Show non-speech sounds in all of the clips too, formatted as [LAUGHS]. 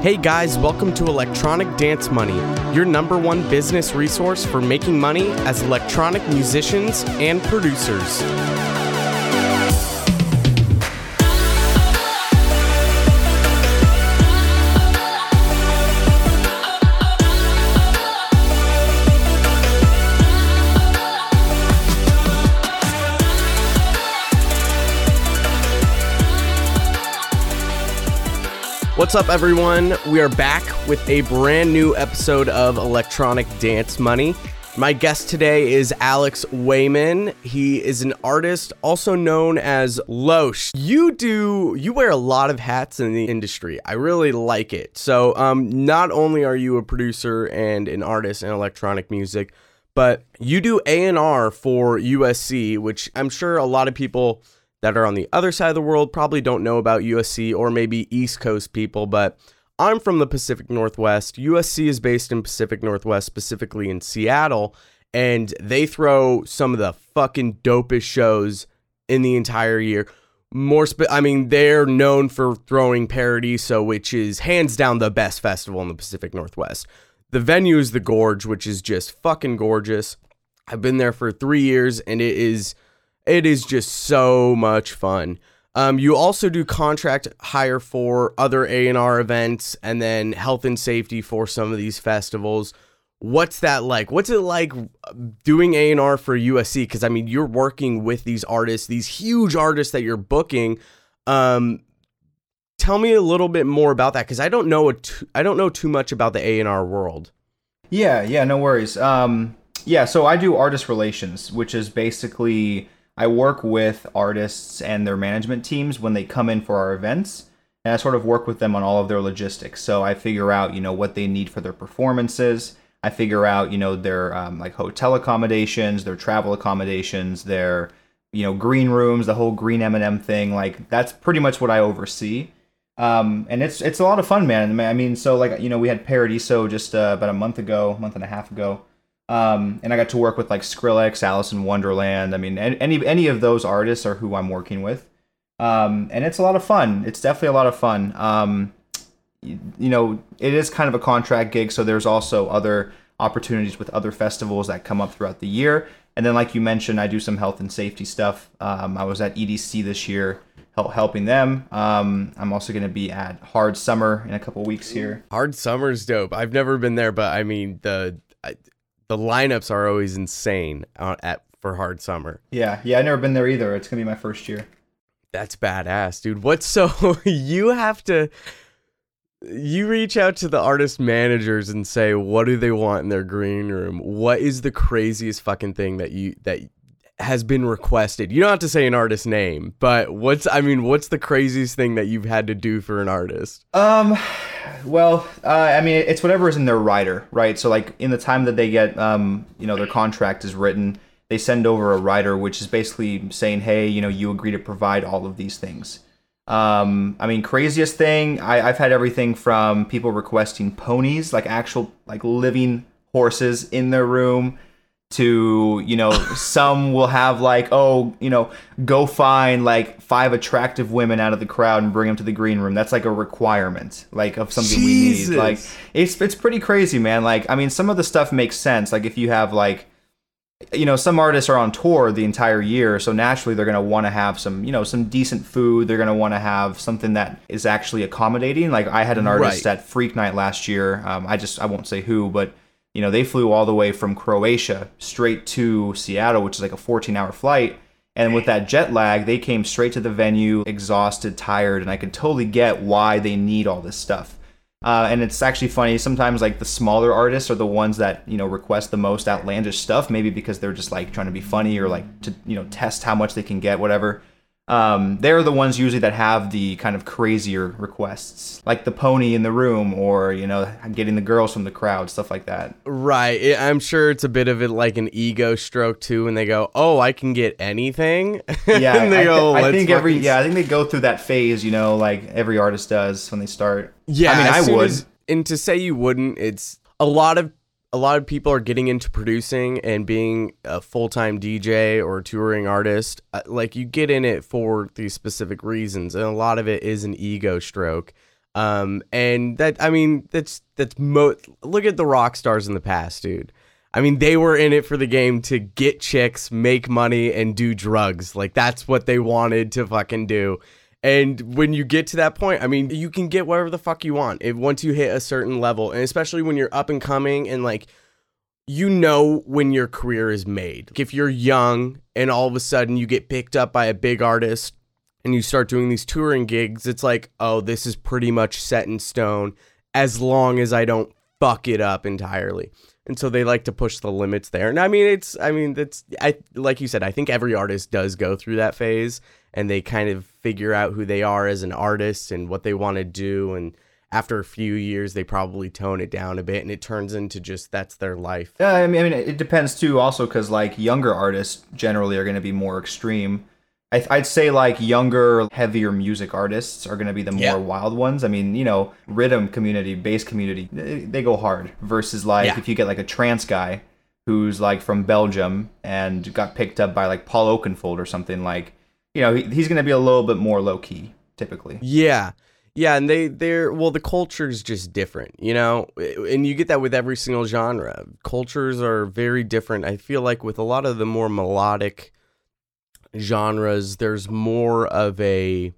Hey guys, welcome to Electronic Dance Money, your number one business resource for making money as electronic musicians and producers. What's up, everyone? We are back with a brand new episode of Electronic Dance Money. My guest today is Alex Wayman. He is an artist also known as Loesch. You do you wear a lot of hats in the industry. I really like it. So, um, not only are you a producer and an artist in electronic music, but you do A&R for USC, which I'm sure a lot of people that are on the other side of the world probably don't know about USC or maybe East Coast people, but I'm from the Pacific Northwest. USC is based in Pacific Northwest, specifically in Seattle, and they throw some of the fucking dopest shows in the entire year. More, spe- I mean, they're known for throwing Paradiso, which is hands down the best festival in the Pacific Northwest. The venue is the Gorge, which is just fucking gorgeous. I've been there for three years, and it is it is just so much fun. Um, you also do contract hire for other A&R events and then health and safety for some of these festivals. What's that like? What's it like doing A&R for USC? Because I mean, you're working with these artists, these huge artists that you're booking. Um, tell me a little bit more about that because I don't know I don't know too much about the A&R world. Yeah, yeah, no worries. Um, yeah, so I do artist relations, which is basically I work with artists and their management teams when they come in for our events, and I sort of work with them on all of their logistics. So I figure out, you know, what they need for their performances. I figure out, you know, their um, like hotel accommodations, their travel accommodations, their you know green rooms, the whole green M and m thing. Like that's pretty much what I oversee. Um, and it's it's a lot of fun, man. I mean, so like you know, we had Paradiso just uh, about a month ago, month and a half ago. Um, and I got to work with like Skrillex, Alison Wonderland. I mean, any any of those artists are who I'm working with. Um, and it's a lot of fun. It's definitely a lot of fun. Um, you, you, know, it is kind of a contract gig, so there's also other opportunities with other festivals that come up throughout the year. And then, like you mentioned, I do some health and safety stuff. Um, I was at EDC this year, help, helping them. Um, I'm also going to be at Hard Summer in a couple weeks here. Hard Summer's dope. I've never been there, but I mean the. The lineups are always insane uh, at for hard summer. Yeah, yeah, I've never been there either. It's gonna be my first year. That's badass, dude. What's so [LAUGHS] you have to you reach out to the artist managers and say what do they want in their green room? What is the craziest fucking thing that you that has been requested? You don't have to say an artist's name, but what's I mean, what's the craziest thing that you've had to do for an artist? Um well, uh, I mean, it's whatever is in their rider, right? So, like, in the time that they get, um, you know, their contract is written, they send over a rider, which is basically saying, hey, you know, you agree to provide all of these things. Um, I mean, craziest thing, I, I've had everything from people requesting ponies, like actual, like living horses in their room, to you know some will have like oh you know go find like five attractive women out of the crowd and bring them to the green room. That's like a requirement like of something Jesus. we need. Like it's it's pretty crazy man. Like i mean some of the stuff makes sense. Like if you have like you know some artists are on tour the entire year so naturally they're going to want to have some you know some decent food. They're going to want to have something that is actually accommodating. Like i had an artist right. at FreakNight last year. Um, i just i won't say who but you know, they flew all the way from Croatia straight to Seattle, which is like a 14 hour flight. And with that jet lag, they came straight to the venue, exhausted, tired, and I could totally get why they need all this stuff. Uh, and it's actually funny. Sometimes, like the smaller artists are the ones that you know request the most outlandish stuff, maybe because they're just like trying to be funny or like to you know test how much they can get, whatever um, they're the ones usually that have the kind of crazier requests, like the pony in the room, or you know, getting the girls from the crowd, stuff like that. Right. I'm sure it's a bit of it like an ego stroke too, and they go, "Oh, I can get anything." Yeah, I, th- go, I think every yeah, I think they go through that phase, you know, like every artist does when they start. Yeah, I mean, I would. As, and to say you wouldn't, it's a lot of a lot of people are getting into producing and being a full-time DJ or touring artist. Uh, like you get in it for these specific reasons, and a lot of it is an ego stroke. Um, and that I mean that's that's mo. Look at the rock stars in the past, dude. I mean, they were in it for the game to get chicks, make money, and do drugs. Like that's what they wanted to fucking do. And when you get to that point, I mean, you can get whatever the fuck you want. If once you hit a certain level, and especially when you're up and coming and like you know when your career is made. If you're young and all of a sudden you get picked up by a big artist and you start doing these touring gigs, it's like, oh, this is pretty much set in stone as long as I don't fuck it up entirely. And so they like to push the limits there. And I mean, it's, I mean, that's, I, like you said, I think every artist does go through that phase and they kind of figure out who they are as an artist and what they want to do. And, after a few years they probably tone it down a bit and it turns into just that's their life yeah i mean, I mean it depends too also because like younger artists generally are going to be more extreme I, would say like younger heavier music artists are going to be the more yeah. wild ones i mean you know riddim community bass community they, they go hard versus like yeah. if you get like a trance guy who's like from belgium and got picked up by like paul oakenfold or something like you know he's going to be a little bit more low key typically yeah yeah, and they they're well the culture's just different, you know? And you get that with every single genre. Cultures are very different. I feel like with a lot of the more melodic genres, there's more of a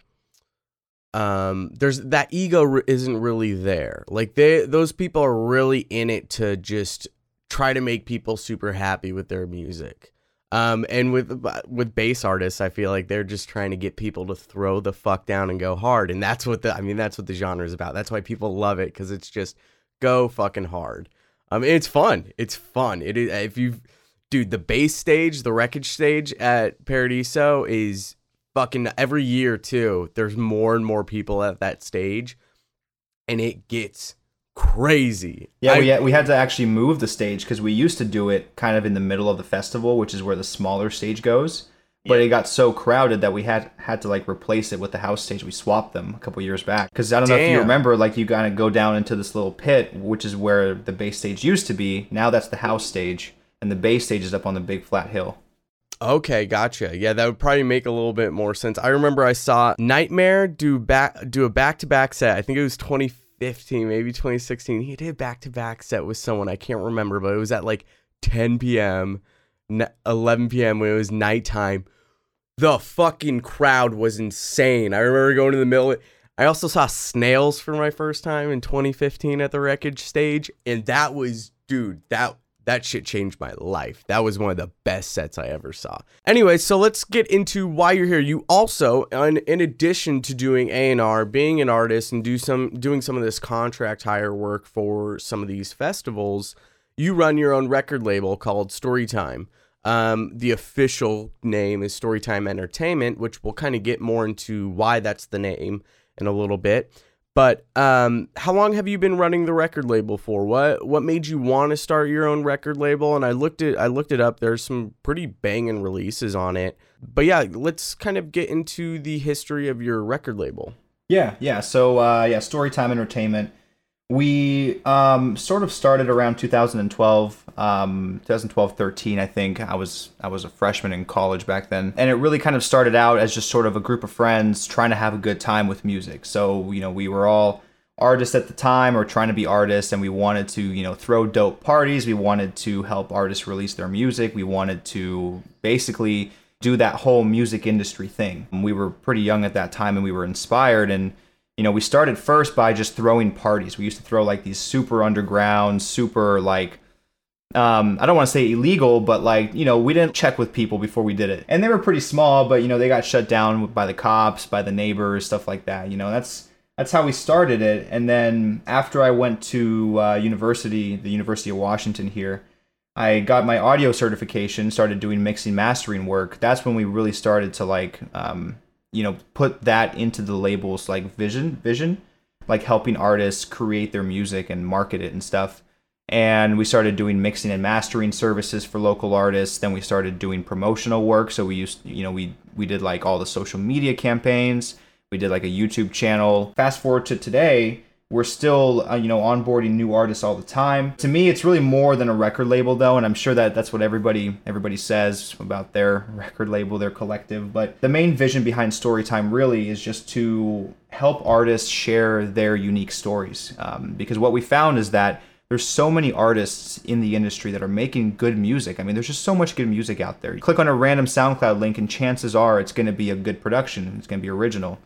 um there's that ego isn't really there. Like they those people are really in it to just try to make people super happy with their music. Um, and with with bass artists, I feel like they're just trying to get people to throw the fuck down and go hard, and that's what the I mean that's what the genre is about. That's why people love it because it's just go fucking hard. Um, it's fun. It's fun. It is if you, dude, the bass stage, the wreckage stage at Paradiso is fucking every year too. There's more and more people at that stage, and it gets crazy. Yeah, I, we had, we had to actually move the stage because we used to do it kind of in the middle of the festival, which is where the smaller stage goes. But yeah. it got so crowded that we had had to like replace it with the house stage. We swapped them a couple years back because I don't Damn. know if you remember, like you kind of go down into this little pit, which is where the bass stage used to be. Now that's the house stage, and the bass stage is up on the big flat hill. Okay, gotcha. Yeah, that would probably make a little bit more sense. I remember I saw NGHTMRE do back do a back to back set. I think it was 20 2015, maybe 2016. He did back to back set with someone I can't remember, but it was at like 10 p.m., 11 p.m. when it was nighttime. The fucking crowd was insane. I remember going to the middle. I also saw Snails for my first time in 2015 at the wreckage stage, and that was, dude, that that shit changed my life. That was one of the best sets I ever saw. Anyway, so let's get into why you're here. You also, in, in addition to doing A&R, being an artist and do some doing some of this contract hire work for some of these festivals, you run your own record label called Storytime. Um, the official name is Storytime Entertainment, which we'll kind of get more into why that's the name in a little bit. But um, how long have you been running the record label for? What what made you want to start your own record label? And I looked it I looked it up. There's some pretty banging releases on it. But yeah, let's kind of get into the history of your record label. Yeah, yeah. So uh, yeah, Storytime Entertainment we um, sort of started around 2012 um, 2012 13 i think. I was i was a freshman in college back then. And it really kind of started out as just sort of a group of friends trying to have a good time with music. So you know we were all artists at the time or trying to be artists and we wanted to you know throw dope parties. We wanted to help artists release their music. We wanted to basically do that whole music industry thing. We were pretty young at that time and we were inspired and you know, we started first by just throwing parties. We used to throw like these super underground, super like um, I don't want to say illegal, but like, you know, we didn't check with people before we did it. And they were pretty small, but you know, they got shut down by the cops, by the neighbors, stuff like that. You know, that's that's how we started it. And then after I went to uh, university, the University of Washington here, I got my audio certification, started doing mixing mastering work. That's when we really started to like um, you know put that into the labels like vision vision like helping artists create their music and market it and stuff. And we started doing mixing and mastering services for local artists. Then we started doing promotional work. So we used you know we we did like all the social media campaigns. We did like a youtube channel. Fast forward to today We're still, uh, you know, onboarding new artists all the time. To me, it's really more than a record label, though, and I'm sure that that's what everybody everybody says about their [LAUGHS] record label, their collective. But the main vision behind Storytime really is just to help artists share their unique stories. Um, because what we found is that there's so many artists in the industry that are making good music. I mean, there's just so much good music out there. You click on a random SoundCloud link, and chances are it's going to be a good production. It's going to be original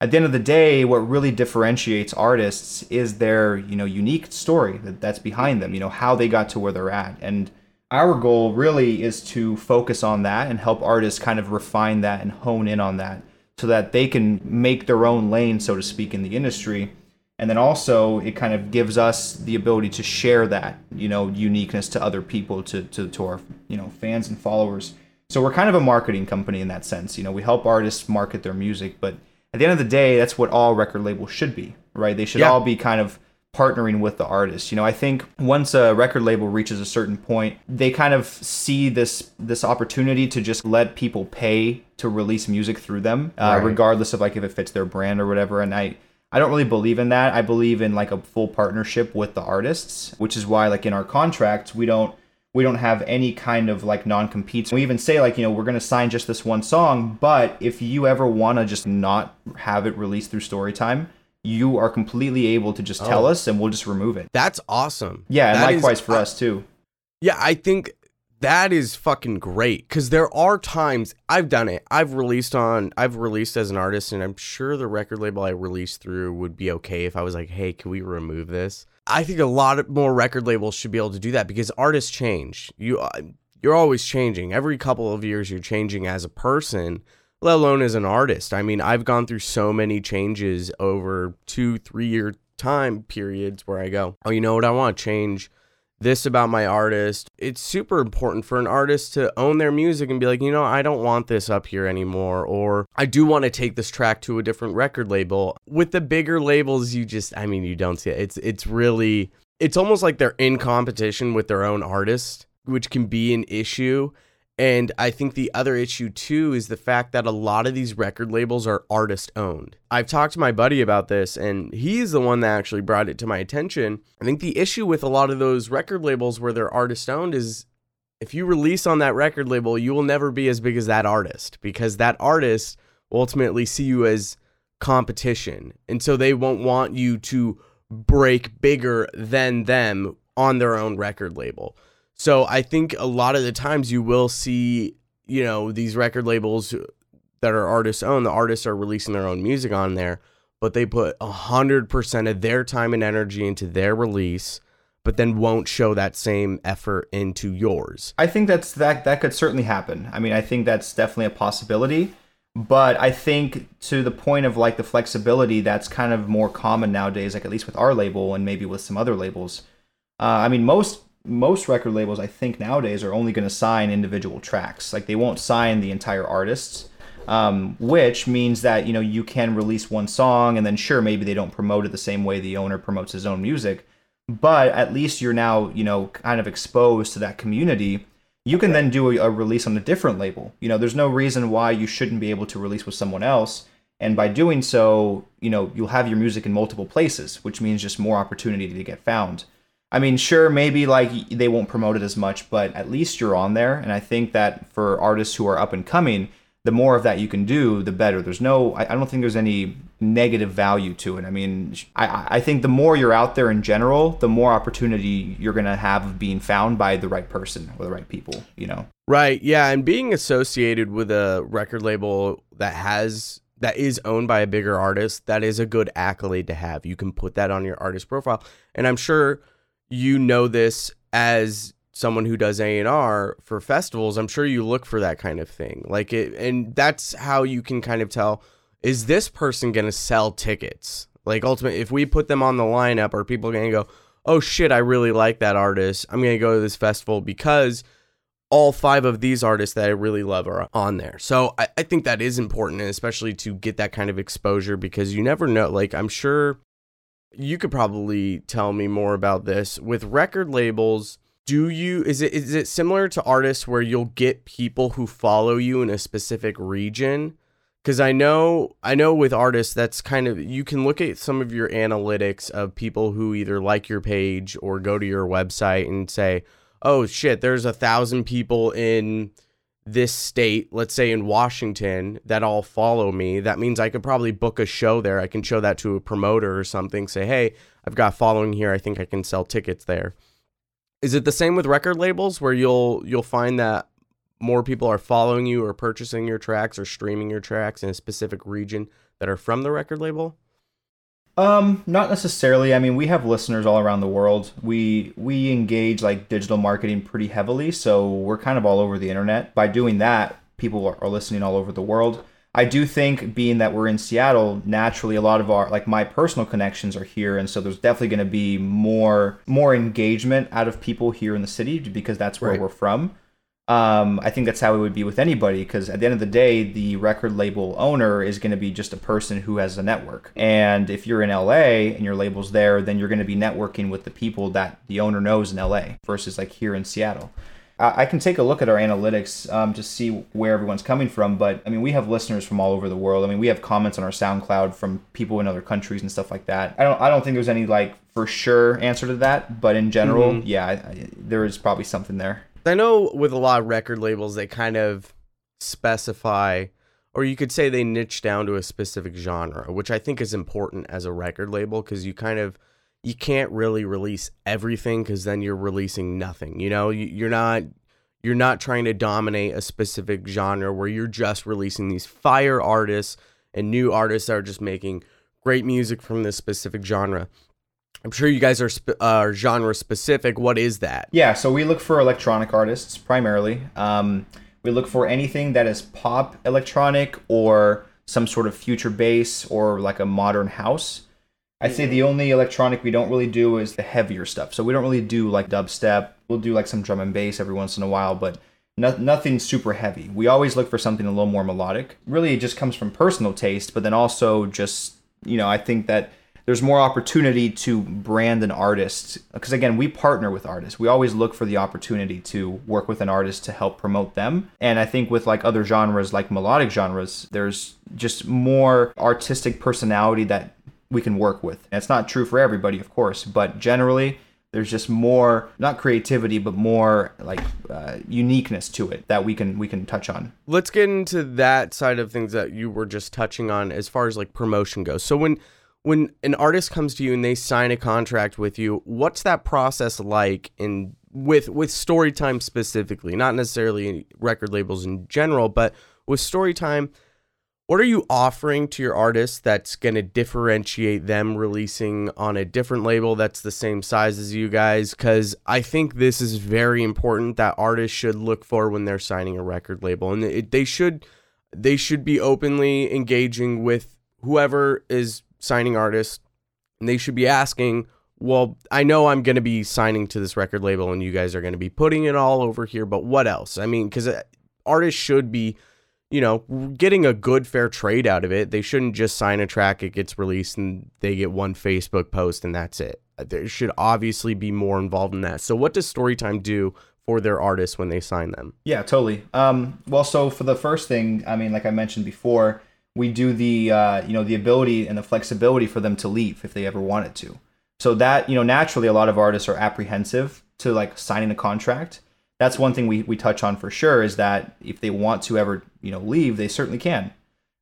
at the end of the day, what really differentiates artists is their, you know, unique story that, that's behind them, you know, how they got to where they're at. And our goal really is to focus on that and help artists kind of refine that and hone in on that so that they can make their own lane, so to speak, in the industry. And then also it kind of gives us the ability to share that, you know, uniqueness to other people, to, to, to our, you know, fans and followers. So we're kind of a marketing company in that sense. You know, we help artists market their music, but at the end of the day, that's what all record labels should be, right? They should yeah. all be kind of partnering with the artist. You know, I think once a record label reaches a certain point, they kind of see this this opportunity to just let people pay to release music through them, uh, right. regardless of like if it fits their brand or whatever. And I I don't really believe in that. I believe in like a full partnership with the artists, which is why like in our contract we don't we don't have any kind of like non-competes. We even say like, you know, we're going to sign just this one song, but if you ever want to just not have it released through Storytime, you are completely able to just tell oh. us and we'll just remove it. That's awesome. Yeah, and likewise is, for us too. Yeah, I think that is fucking great cuz there are times I've done it. I've released on I've released as an artist and I'm sure the record label I released through would be okay if I was like, "Hey, can we remove this?" I think a lot more record labels should be able to do that because artists change. You uh, you're always changing. Every couple of years you're changing as a person, let alone as an artist. I mean, I've gone through so many changes over 2 3 year time periods where I go, "Oh, you know what? I want to change this about my artist. It's super important for an artist to own their music and be like, you know, I don't want this up here anymore, or I do want to take this track to a different record label. With the bigger labels, you just, I mean, you don't see it. It's it's really, it's almost like they're in competition with their own artist, which can be an issue. And I think the other issue too is the fact that a lot of these record labels are artist owned. I've talked to my buddy about this, and he's the one that actually brought it to my attention. I think the issue with a lot of those record labels where they're artist owned is if you release on that record label, you will never be as big as that artist because that artist will ultimately see you as competition. And so they won't want you to break bigger than them on their own record label. So I think a lot of the times you will see, you know, these record labels that are artists owned, the artists are releasing their own music on there, but they put a hundred percent of their time and energy into their release, but then won't show that same effort into yours. I think that's that that could certainly happen. I mean, I think that's definitely a possibility. But I think to the point of like the flexibility, that's kind of more common nowadays, like at least with our label and maybe with some other labels. Uh, I mean, most most record labels I think nowadays are only going to sign individual tracks. Like they won't sign the entire artists. Um, which means that you know you can release one song and then sure maybe they don't promote it the same way the owner promotes his own music but at least you're now you know kind of exposed to that community you can then do a, a, release on a different label you know there's no reason why you shouldn't be able to release with someone else and by doing so you know you'll have your music in multiple places which means just more opportunity to get found I mean, sure, maybe like they won't promote it as much, but at least you're on there. And I think that for artists who are up and coming, the more of that you can do, the better. There's no, I, don't think there's any negative value to it. I mean, I, I think the more you're out there in general, the more opportunity you're going to have of being found by the right person or the right people, you know? Right. Yeah. And being associated with a record label that has that is owned by a bigger artist, that is a good accolade to have. You can put that on your artist profile. And I'm sure you know this as someone who does A&R for festivals, I'm sure you look for that kind of thing. Like it and that's how you can kind of tell is this person going to sell tickets? Like ultimately if we put them on the lineup are people going to go, "Oh shit, I really like that artist. I'm going to go to this festival because all five of these artists that I really love are on there. So I, I think that is important, especially to get that kind of exposure because you never know. Like I'm sure you could probably tell me more about this. With record labels do you is it is it similar to artists where you'll get people who follow you in a specific region? Because I know I know with artists that's kind of you can look at some of your analytics of people who either like your page or go to your website and say, "Oh shit, there's a thousand people in this state, let's say in Washington, that all follow me. That means I could probably book a show there. I can show that to a promoter or something. Say, hey, I've got following here. I think I can sell tickets there. Is it the same with record labels where you'll you'll find that more people are following you or purchasing your tracks or streaming your tracks in a specific region that are from the record label? Um, not necessarily. I mean, we have listeners all around the world. We we engage like digital marketing pretty heavily, so we're kind of all over the internet. By doing that, people are, are listening all over the world. I do think being that we're in Seattle, naturally a lot of our like my personal connections are here and so there's definitely going to be more more engagement out of people here in the city because that's where right. we're from. Um, I think that's how it would be with anybody because at the end of the day, the record label owner is going to be just a person who has a network. And if you're in LA and your label's there, then you're going to be networking with the people that the owner knows in LA versus like here in Seattle. I can take a look at our analytics um, to see where everyone's coming from, but I mean, we have listeners from all over the world. I mean, we have comments on our SoundCloud from people in other countries and stuff like that. I don't, I don't think there's any like for sure answer to that, but in general, mm-hmm. yeah, I, I, there is probably something there. I know with a lot of record labels, they kind of specify, or you could say they niche down to a specific genre, which I think is important as a record label because you kind of you can't really release everything because then you're releasing nothing. You know, you're not you're not trying to dominate a specific genre where you're just releasing these fire artists and new artists that are just making great music from this specific genre. I'm sure you guys are sp- uh, genre specific. What is that? Yeah, so we look for electronic artists primarily. Um, we look for anything that is pop electronic or some sort of future bass or like a modern house. I'd say the only electronic we don't really do is the heavier stuff. So we don't really do like dubstep. We'll do like some drum and bass every once in a while, but no, nothing super heavy. We always look for something a little more melodic. Really, it just comes from personal taste, but then also just, you know, I think that there's more opportunity to brand an artist because again we partner with artists. We always look for the opportunity to work with an artist to help promote them. And i think with like other genres like melodic genres there's just more artistic personality that we can work with. And it's not true for everybody of course but generally there's just more not creativity but more like uh, uniqueness to it that we can we can touch on. Let's get into that side of things that you were just touching on as far as like promotion goes. So when when an artist comes to you and they sign a contract with you, what's that process like in with with Storytime specifically, not necessarily record labels in general, but with Storytime, what are you offering to your artist that's going to differentiate them releasing on a different label that's the same size as you guys? Cuz I think this is very important that artists should look for when they're signing a record label and it, they should they should be openly engaging with whoever is signing artists, and they should be asking, well, I know I'm going to be signing to this record label and you guys are going to be putting it all over here, but what else? I mean, because uh, artists should be, you know, getting a good fair trade out of it. They shouldn't just sign a track, it gets released, and they get one Facebook post and that's it. Uh, there should obviously be more involved in that. So, what does Storytime do for their artists when they sign them? Yeah, totally. Um, well, so for the first thing, I mean, like I mentioned before, we do the uh, you know the ability and the flexibility for them to leave if they ever wanted to. So that you know naturally a lot of artists are apprehensive to like signing a contract. That's one thing we, we touch on for sure is that if they want to ever you know leave, they certainly can.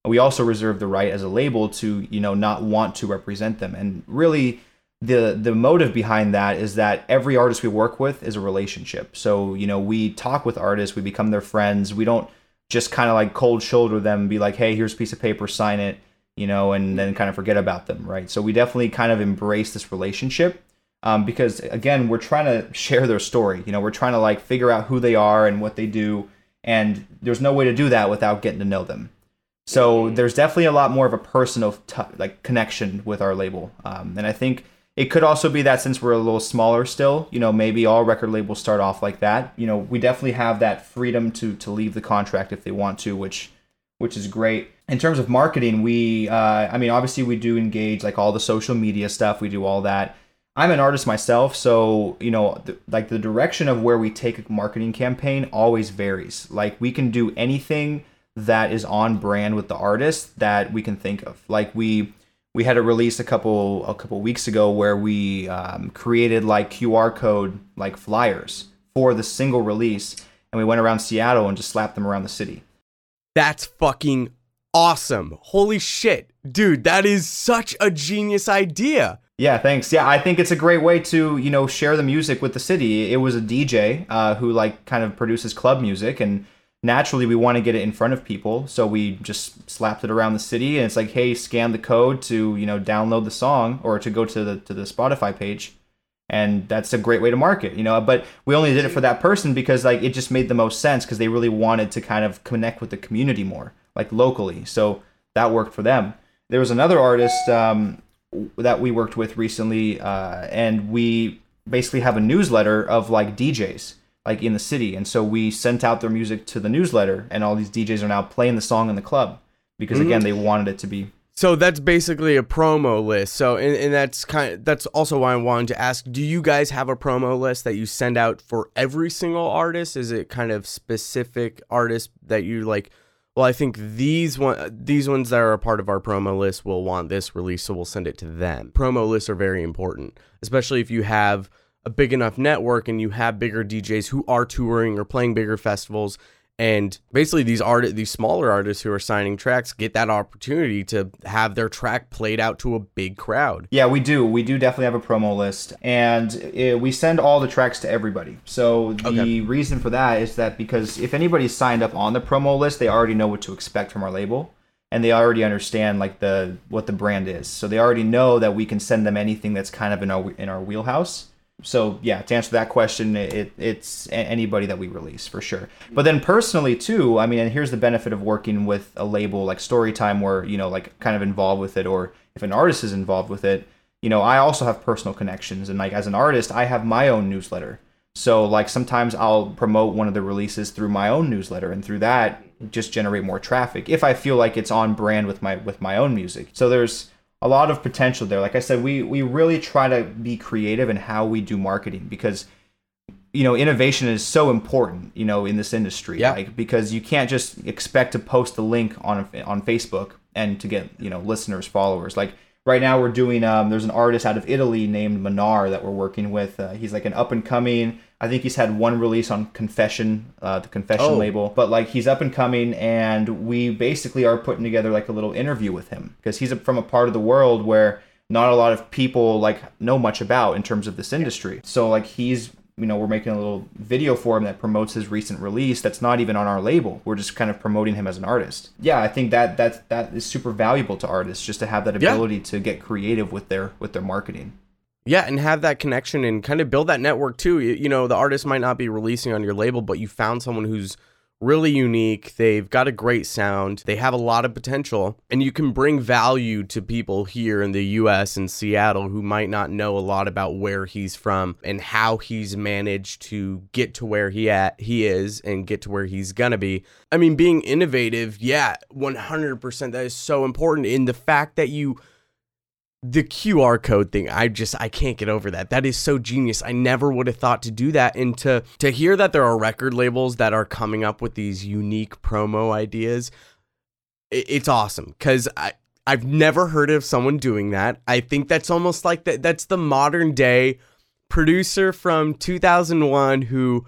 We also reserve the right as a label to you know not want to represent them, and really the the motive behind that is that every artist we work with is a relationship. So you know we talk with artists, we become their friends. We don't just kind of like cold shoulder them and be like, hey, here's a piece of paper, sign it, you know, and then kind of forget about them, right? So we definitely kind of embrace this relationship um, because, again, we're trying to share their story. You know, we're trying to like figure out who they are and what they do. And there's no way to do that without getting to know them. So there's definitely a lot more of a personal t- like connection with our label. Um, and I think it could also be that since we're a little smaller still, you know, maybe all record labels start off like that. You know, we definitely have that freedom to to leave the contract if they want to, which which is great. In terms of marketing, we uh, I mean, obviously we do engage like all the social media stuff. We do all that. I'm an artist myself, so you know, th- like the direction of where we take a marketing campaign always varies. Like we can do anything that is on brand with the artist that we can think of. Like we we had a release a couple a couple weeks ago where we um, created like QR code like flyers for the single release, and we went around Seattle and just slapped them around the city. That's fucking awesome. Holy shit. Dude, that is such a genius idea. Yeah, thanks. Yeah, I think it's a great way to, you know, share the music with the city. It was a DJ uh, who like kind of produces club music and naturally we want to get it in front of people so we just slapped it around the city and it's like hey scan the code to you know download the song or to go to the to the spotify page and that's a great way to market you know? But we only did it for that person because like it just made the most sense because they really wanted to kind of connect with the community more like locally so that worked for them. There was another artist um, that we worked with recently uh, and we basically have a newsletter of like djs like in the city. And so we sent out their music to the newsletter, and all these DJs are now playing the song in the club because again, mm-hmm. they wanted it to be. So that's basically a promo list. So and, and that's kind of, that's also why I wanted to ask: Do you guys have a promo list that you send out for every single artist? Is it kind of specific artists that you like? Well, I think these one these ones that are a part of our promo list will want this release, so we'll send it to them. Promo lists are very important, especially if you have a big enough network and you have bigger DJs who are touring or playing bigger festivals and basically these art these smaller artists who are signing tracks get that opportunity to have their track played out to a big crowd. Yeah, we do. We do definitely have a promo list and it, we send all the tracks to everybody. So the okay. reason for that is that because if anybody's signed up on the promo list, they already know what to expect from our label and they already understand like the what the brand is. So they already know that we can send them anything that's kind of in our in our wheelhouse so yeah, to answer that question, it, it's anybody that we release for sure. But then personally too, I mean, and here's the benefit of working with a label like Storytime, where you know, like kind of involved with it, or if an artist is involved with it, you know, I also have personal connections, and like as an artist, I have my own newsletter. So like sometimes I'll promote one of the releases through my own newsletter, and through that just generate more traffic if I feel like it's on brand with my with my own music. So there's a lot of potential there. Like I said, we we really try to be creative in how we do marketing because you know innovation is so important you know in this industry yeah. like because you can't just expect to post a link on on Facebook and to get you know listeners followers like right now we're doing um, there's an artist out of Italy named Manar that we're working with uh, he's like an up and coming I think he's had one release on Confession, uh, the Confession oh. label, but like he's up and coming, and we basically are putting together like a little interview with him because he's from a part of the world where not a lot of people like know much about in terms of this industry. So like he's you know we're making a little video for him that promotes his recent release that's not even on our label we're just kind of promoting him as an artist yeah i think that that that is super valuable to artists just to have that ability yeah. to get creative with their with their marketing yeah, and have that connection and kind of build that network too. You, know, the artist might not be releasing on your label, but you found someone who's really unique. They've got a great sound. They have a lot of potential, and you can bring value to people here in the US and Seattle who might not know a lot about where he's from and how he's managed to get to where he at he is and get to where he's going to be. I mean, being innovative, yeah, 100% that is so important in the fact that you the QR code thing, I just I can't get over that. That is so genius. I never would have thought to do that and to to hear that there are record labels that are coming up with these unique promo ideas. It, it's awesome cuz I I've never heard of someone doing that. I think that's almost like that that's the modern day producer from 2001 who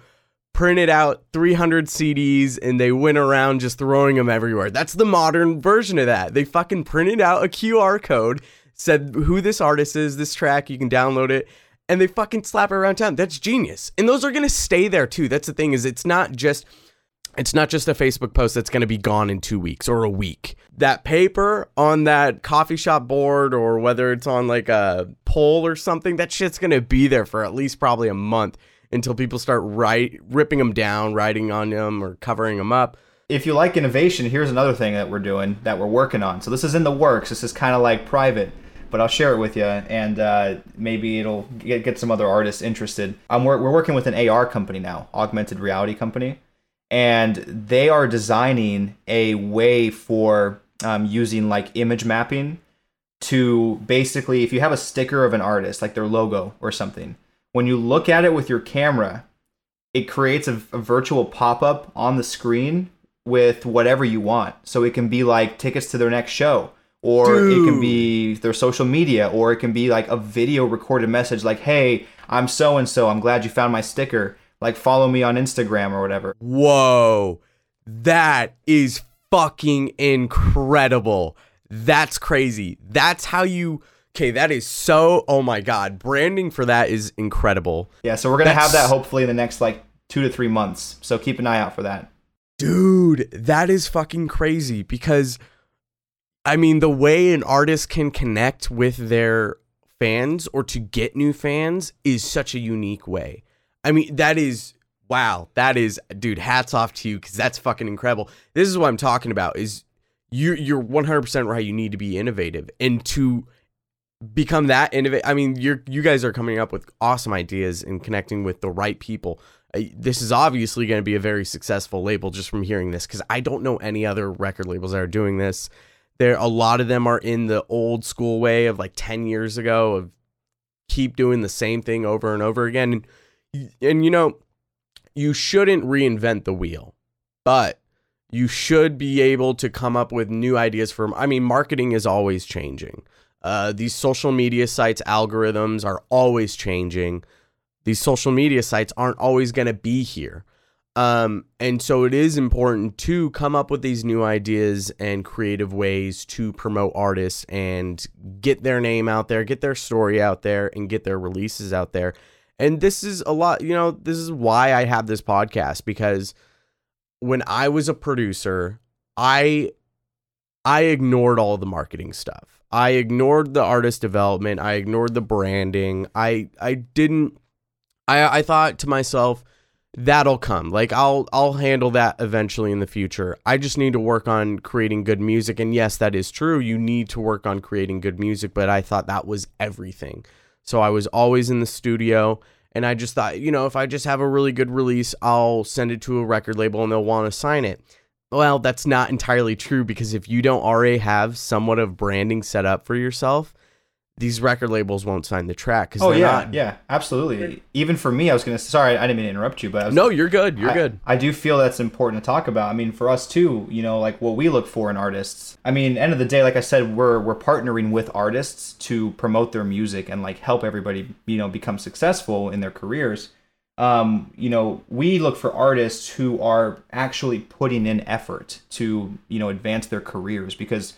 printed out 300 CDs and they went around just throwing them everywhere. That's the modern version of that. They fucking printed out a QR code said who this artist is, this track, you can download it, and they fucking slap it around town. That's genius. And those are gonna stay there too. That's the thing, is it's not just it's not just a Facebook post that's going to be gone in two weeks or a week. That paper on that coffee shop board, or whether it's on like a pole or something, that shit's going to be there for at least probably a month until people start write, ripping them down, writing on them, or covering them up if you like innovation, here's another thing that we're doing that we're working on. So this is in the works. This is kind of like private but I'll share it with you, and uh, maybe it'll get, get some other artists interested. Um, we're, we're working with an AR company now, augmented reality company, and they are designing a way for um, using like image mapping to basically, if you have a sticker of an artist, like their logo or something, when you look at it with your camera, it creates a, a virtual pop up on the screen with whatever you want. So it can be like tickets to their next show, or Dude. it can be their social media, or it can be like a video recorded message like, "Hey, I'm so and so. I'm glad you found my sticker. Like follow me on Instagram or whatever." Whoa. That is fucking incredible. That's crazy. That's how you Okay, that is so oh my god. Branding for that is incredible. Yeah, so we're going to have that hopefully in the next like 2 to 3 months. So keep an eye out for that. Dude, that is fucking crazy because I mean, the way an artist can connect with their fans or to get new fans is such a unique way. I mean, that is wow. That is dude, hats off to you cuz that's fucking incredible. This is what I'm talking about is you you're 100% right you need to be innovative and to become that innovative. I mean, you're you guys are coming up with awesome ideas and connecting with the right people. This is obviously going to be a very successful label just from hearing this because I don't know any other record labels that are doing this. There, a lot of them are in the old school way of like ten years ago of keep doing the same thing over and over again. And, and you know, you shouldn't reinvent the wheel, but you should be able to come up with new ideas for. I mean, marketing is always changing. Uh, these social media sites algorithms are always changing. These social media sites aren't always going to be here. Um, and so it is important to come up with these new ideas and creative ways to promote artists and get their name out there, get their story out there, and get their releases out there. And this is a lot, you know, this is why I have this podcast because when I was a producer, I I ignored all the marketing stuff. I ignored the artist development. I ignored the branding. I I didn't I I thought to myself that'll come. Like I'll I'll handle that eventually in the future. I just need to work on creating good music and yes, that is true. You need to work on creating good music, but I thought that was everything. So I was always in the studio and I just thought, you know, if I just have a really good release, I'll send it to a record label and they'll want to sign it. Well, that's not entirely true because if you don't already have somewhat of branding set up for yourself, these record labels won't sign the track because oh yeah not... yeah absolutely. Even for me i was gonna sorry i didn't mean to interrupt you but was, no you're good you're I, good. I do feel that's important to talk about. I mean for us too you know like what we look for in artists i mean end of the day like i said we're we're partnering with artists to promote their music and like help everybody you know become successful in their careers. Um, you know, we look for artists who are actually putting in effort to, you know, advance their careers. Because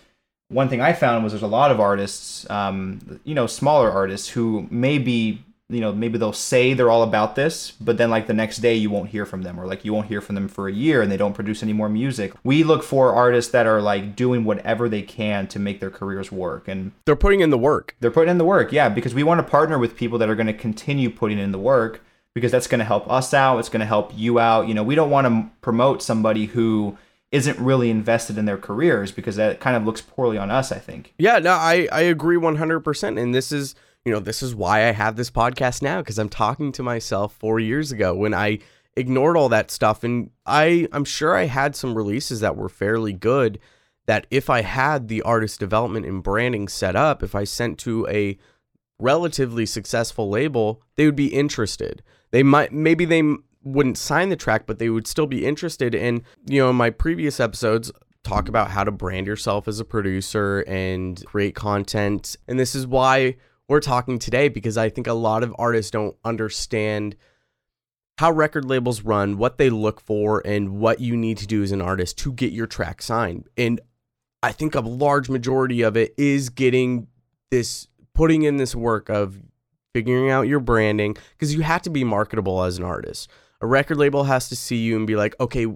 one thing I found was there's a lot of artists, um, you know, smaller artists who maybe, you know, maybe they'll say they're all about this, but then like the next day you won't hear from them, or like you won't hear from them for a year and they don't produce any more music. We look for artists that are like doing whatever they can to make their careers work, and they're putting in the work. They're putting in the work, yeah, because we want to partner with people that are going to continue putting in the work because that's going to help us out. It's going to help you out. You know, we don't want to promote somebody who isn't really invested in their careers because that kind of looks poorly on us, I think. Yeah, no, I, I agree 100%. And this is, you know, this is why I have this podcast now because I'm talking to myself four years ago when I ignored all that stuff. And I, I'm sure I had some releases that were fairly good that if I had the artist development and branding set up, if I sent to a relatively successful label, they would be interested. They might maybe they wouldn't sign the track, but they would still be interested in, you know, my previous episodes talk about how to brand yourself as a producer and create content. And this is why we're talking today because I think a lot of artists don't understand how record labels run, what they look for, and what you need to do as an artist to get your track signed. And I think a large majority of it is getting this putting in this work of figuring out your branding because you have to be marketable as an artist. A record label has to see you and be like, okay,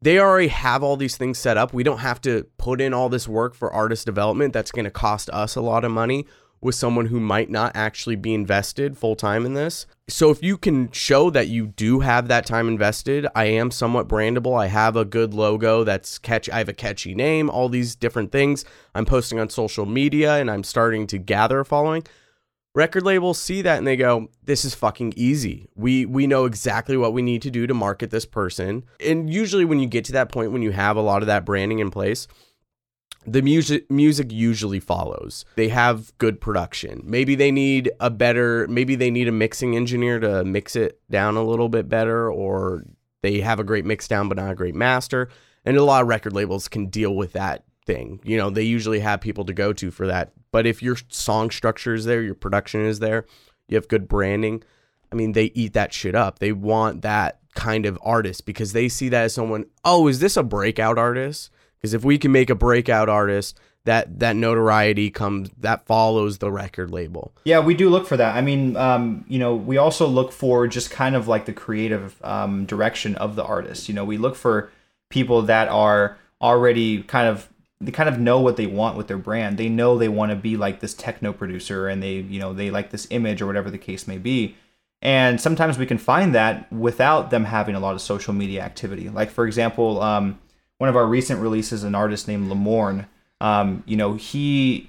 they already have all these things set up. We don't have to put in all this work for artist development that's going to cost us a lot of money with someone who might not actually be invested full time in this. So if you can show that you do have that time invested, I am somewhat brandable. I have a good logo that's catchy. I have a catchy name, all these different things. I'm posting on social media and I'm starting to gather a following record labels see that and they go this is fucking easy. We we know exactly what we need to do to market this person. And usually when you get to that point when you have a lot of that branding in place the music music usually follows. They have good production. Maybe they need a better maybe they need a mixing engineer to mix it down a little bit better or they have a great mix down but not a great master. And a lot of record labels can deal with that thing. You know, they usually have people to go to for that. But if your song structure is there, your production is there, you have good branding, I mean, they eat that shit up. They want that kind of artist because they see that as someone, oh, is this a breakout artist? Because if we can make a breakout artist, that that notoriety comes that follows the record label. Yeah, we do look for that. I mean, um, you know, we also look for just kind of like the creative um, direction of the artist. You know, we look for people that are already kind of they kind of know what they want with their brand. They know they want to be like this techno producer and they, you know, they like this image or whatever the case may be. And sometimes we can find that without them having a lot of social media activity. Like for example, um, one of our recent releases, an artist named Lamorne. Um, you know, he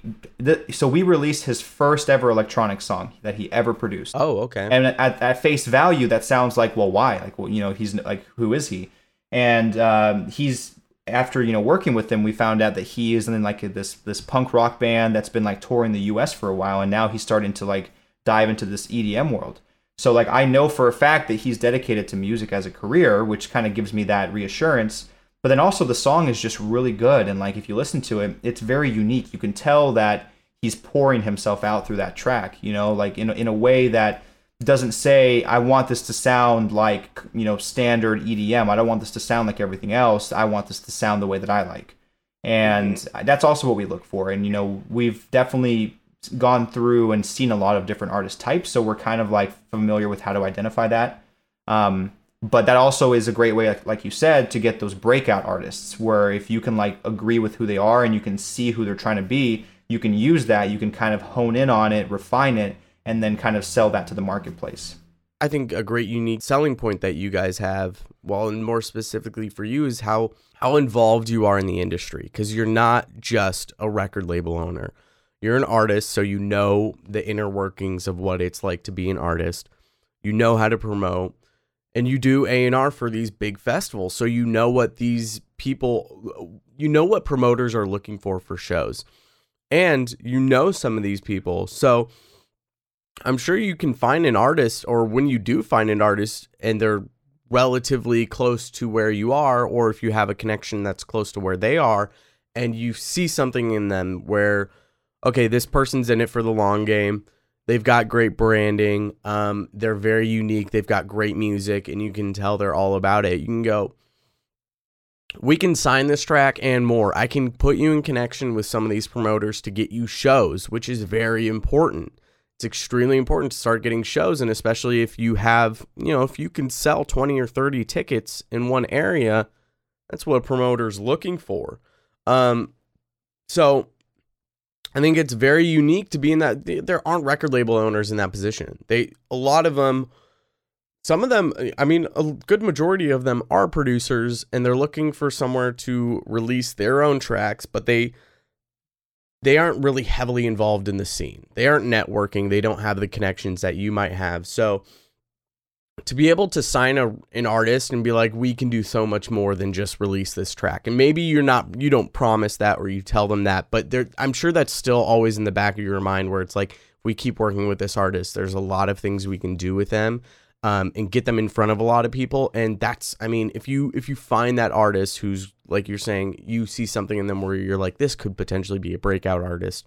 so we released his first ever electronic song that he ever produced. Oh, okay. And at, at face value, that sounds like, well, why? Like, well, you know, he's like, who is he? And um, he's after you know working with him, we found out that he is in like this this punk rock band that's been like touring the U.S. for a while, and now he's starting to like dive into this EDM world. So like I know for a fact that he's dedicated to music as a career, which kind of gives me that reassurance. But then also the song is just really good, and like if you listen to it, it's very unique. You can tell that he's pouring himself out through that track. You know, like in in a way that doesn't say I want this to sound like you know standard EDM. I don't want this to sound like everything else. I want this to sound the way that I like, and mm-hmm. that's also what we look for. And you know, we've definitely gone through and seen a lot of different artist types, so we're kind of like familiar with how to identify that. Um, but that also is a great way, like you said, to get those breakout artists. Where if you can like agree with who they are and you can see who they're trying to be, you can use that. You can kind of hone in on it, refine it, and then kind of sell that to the marketplace. I think a great unique selling point that you guys have, well, and more specifically for you, is how how involved you are in the industry because you're not just a record label owner. You're an artist, so you know the inner workings of what it's like to be an artist. You know how to promote, and you do A and R for these big festivals, so you know what these people, you know what promoters are looking for for shows, and you know some of these people, so I'm sure you can find an artist, or when you do find an artist and they're relatively close to where you are, or if you have a connection that's close to where they are, and you see something in them where, okay, this person's in it for the long game. They've got great branding. Um, they're very unique. They've got great music, and you can tell they're all about it. You can go, we can sign this track and more. I can put you in connection with some of these promoters to get you shows, which is very important it's extremely important to start getting shows and especially if you have you know if you can sell 20 or 30 tickets in one area that's what a promoter's looking for. Um so i think it's very unique to be in that there aren't record label owners in that position. They a lot of them some of them i mean a good majority of them are producers and they're looking for somewhere to release their own tracks but they they aren't really heavily involved in the scene. They aren't networking. They don't have the connections that you might have. So to be able to sign a, an artist and be like, we can do so much more than just release this track. And maybe you're not, you don't promise that or you tell them that, but there, I'm sure that's still always in the back of your mind where it's like, we keep working with this artist. There's a lot of things we can do with them um, and get them in front of a lot of people. And that's, I mean, if you if you find that artist who's like you're saying, you see something in them where you're like, this could potentially be a breakout artist.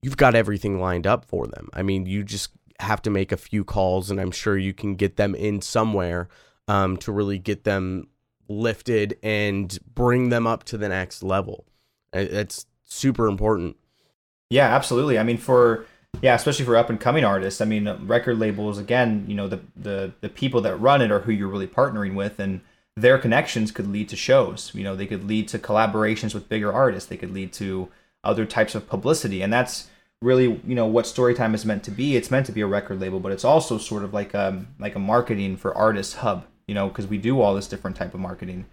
You've got everything lined up for them. I mean, you just have to make a few calls, and I'm sure you can get them in somewhere um, to really get them lifted and bring them up to the next level. It's super important. Yeah, absolutely. I mean, for yeah, especially for up and coming artists. I mean, record labels again, you know, the the the people that run it are who you're really partnering with, and their connections could lead to shows. You know, they could lead to collaborations with bigger artists. They could lead to other types of publicity, and that's really you know what Storytime is meant to be. It's meant to be a record label, but it's also sort of like a um, like a marketing for artists hub. You know, because we do all this different type of marketing.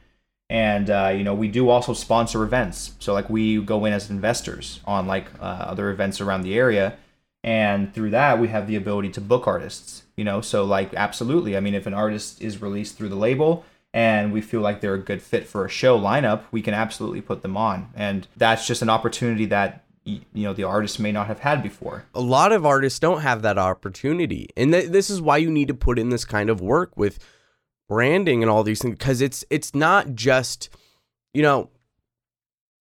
And uh, you know we do also sponsor events. So like we go in as investors on like uh, other events around the area, and through that we have the ability to book artists you know? So like absolutely. I mean if an artist is released through the label and we feel like they're a good fit for a show lineup we can absolutely put them on. And that's just an opportunity that you know the artist may not have had before. A lot of artists don't have that opportunity. And th- this is why you need to put in this kind of work with branding and all these things because it's it's not just you know,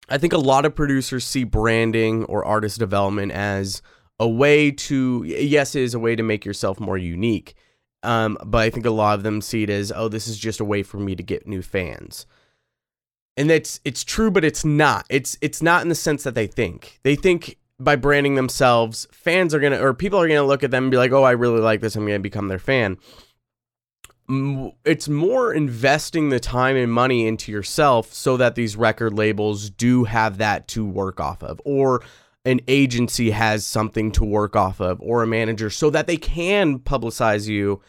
I think a lot of producers see branding or artist development as a way to, yes, it is a way to make yourself more unique. Um, but I think a lot of them see it as, oh, this is just a way for me to get new fans. And that's it's true, but it's not. It's it's not in the sense that they think. They think by branding themselves, fans are gonna or people are gonna look at them and be like, oh, I really like this. I'm gonna become their fan it's more investing the time and money into yourself so that these record labels do have that to work off of or an agency has something to work off of or a manager so that they can publicize you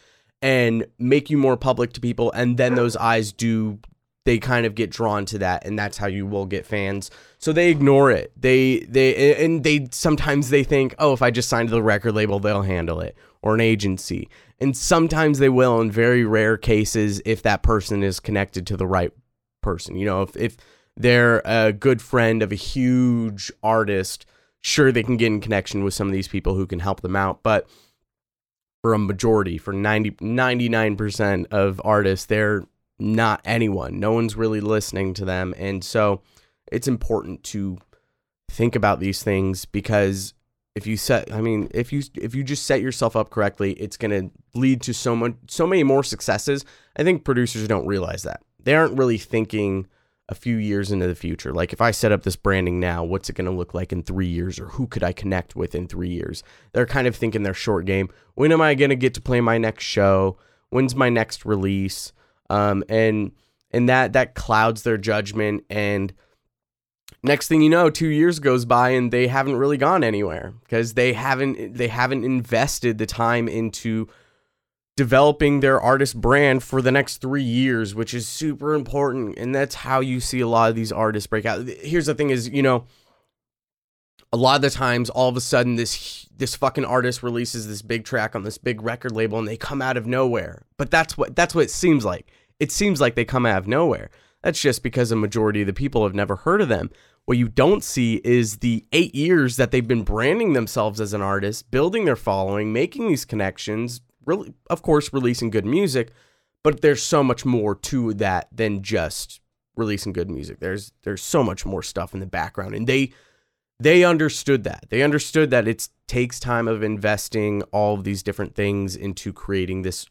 and make you more public to people and then those eyes do they kind of get drawn to that and that's how you will get fans. So they ignore it. They they and they sometimes they think oh if i just sign to the record label they'll handle it or an agency. And sometimes they will in very rare cases if that person is connected to the right person. You know, if, if they're a good friend of a huge artist, sure they can get in connection with some of these people who can help them out. But for a majority, for 90, 99% of artists, they're not anyone. No one's really listening to them. And so it's important to think about these things because if you set i mean if you if you just set yourself up correctly it's going to lead to so much so many more successes i think producers don't realize that they aren't really thinking a few years into the future. Like if i set up this branding now what's it going to look like in three years or who could i connect with in three years? They're kind of thinking their short game. When am i going to get to play my next show? When's my next release? Um, and and that that clouds their judgment and next thing you know 2 years goes by and they haven't really gone anywhere because they haven't they haven't invested the time into developing their artist brand for the next 3 years which is super important. And that's how you see a lot of these artists break out. Here's the thing is you know a lot of the times all of a sudden this this fucking artist releases this big track on this big record label and they come out of nowhere. But that's what that's what it seems like. It seems like they come out of nowhere. That's just because a majority of the people have never heard of them. What you don't see is the eight years that they've been branding themselves as an artist, building their following, making these connections, really, of course, releasing good music. But there's so much more to that than just releasing good music. There's there's so much more stuff in the background, and they they understood that. They understood that it takes time of investing all of these different things into creating this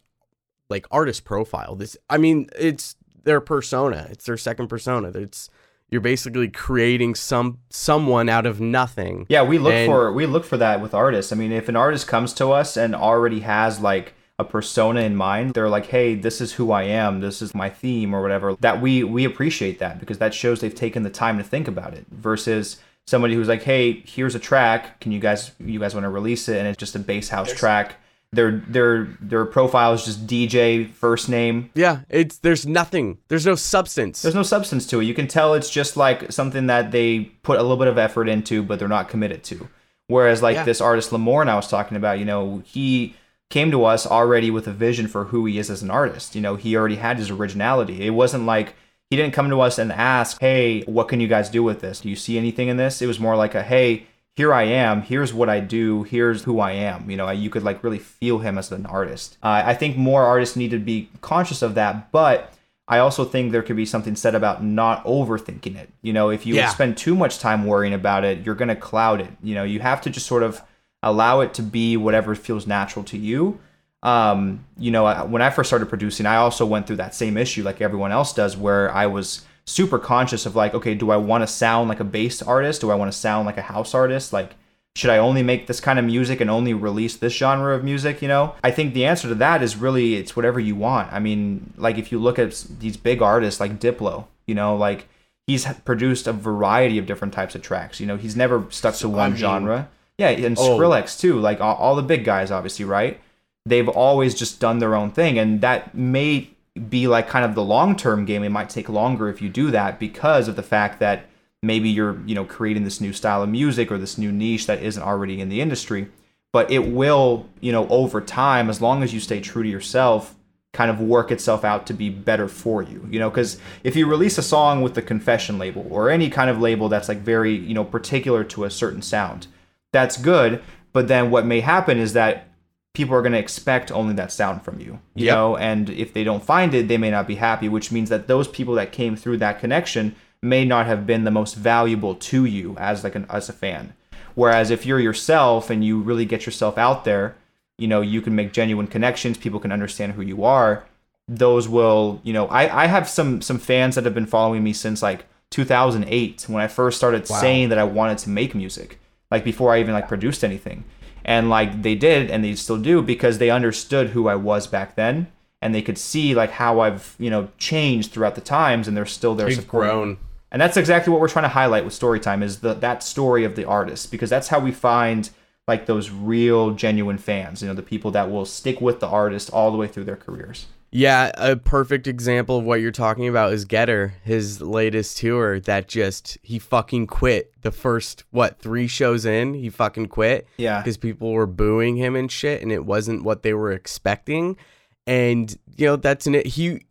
like artist profile. This, I mean, it's their persona. It's their second persona. It's you're basically creating some someone out of nothing. Yeah, we look and, for we look for that with artists. I mean, if an artist comes to us and already has like a persona in mind, they're like, "Hey, this is who I am. This is my theme or whatever." That we we appreciate that because that shows they've taken the time to think about it versus somebody who's like, "Hey, here's a track. Can you guys you guys want to release it?" and it's just a bass house track their their their profile is just DJ first name. Yeah, it's there's nothing. There's no substance. There's no substance to it. You can tell it's just like something that they put a little bit of effort into, but they're not committed to. Whereas like yeah. this artist Lamorne I was talking about, you know, he came to us already with a vision for who he is as an artist. You know, he already had his originality. It wasn't like he didn't come to us and ask, "Hey, what can you guys do with this? Do you see anything in this?" It was more like a, "Hey, here I am, here's what I do, here's who I am. You know, you could like really feel him as an artist. Uh, I think more artists need to be conscious of that, but I also think there could be something said about not overthinking it. You know, if you yeah. spend too much time worrying about it, you're going to cloud it. You know, you have to just sort of allow it to be whatever feels natural to you. Um, you know, when I first started producing, I also went through that same issue like everyone else does, where I was super conscious of like, okay, do I want to sound like a bass artist? Do I want to sound like a house artist? Like, should I only make this kind of music and only release this genre of music? You know, I think the answer to that is really it's whatever you want. I mean, like if you look at these big artists like Diplo, you know, like he's produced a variety of different types of tracks. You know, he's never stuck to one I mean, genre. Yeah, and oh. Skrillex too. Like all, all the big guys, obviously, right? They've always just done their own thing, and that may be like kind of the long term game. It might take longer if you do that because of the fact that maybe you're you know creating this new style of music or this new niche that isn't already in the industry. But it will you know over time, as long as you stay true to yourself, kind of work itself out to be better for you. You know, because if you release a song with the Confession label or any kind of label that's like very you know particular to a certain sound, that's good. But then what may happen is that people are going to expect only that sound from you you yep. know and if they don't find it they may not be happy which means that those people that came through that connection may not have been the most valuable to you as like an as a fan. Whereas if you're yourself and you really get yourself out there, you know, you can make genuine connections, people can understand who you are. Those will, you know, I, I have some some fans that have been following me since like 2008 when I first started wow. saying that I wanted to make music, like before I even like produced anything. And like they did and they still do because they understood who I was back then and they could see like how I've, you know, changed throughout the times and they're still there You've supporting. grown. And that's exactly what we're trying to highlight with Storytime is the that story of the artist because that's how we find like those real genuine fans, you know, the people that will stick with the artist all the way through their careers. Yeah, a perfect example of what you're talking about is Getter, his latest tour that just he fucking quit the first what, 3 shows in, he fucking quit. Yeah. Cuz people were booing him and shit and it wasn't what they were expecting. And you know, that's an he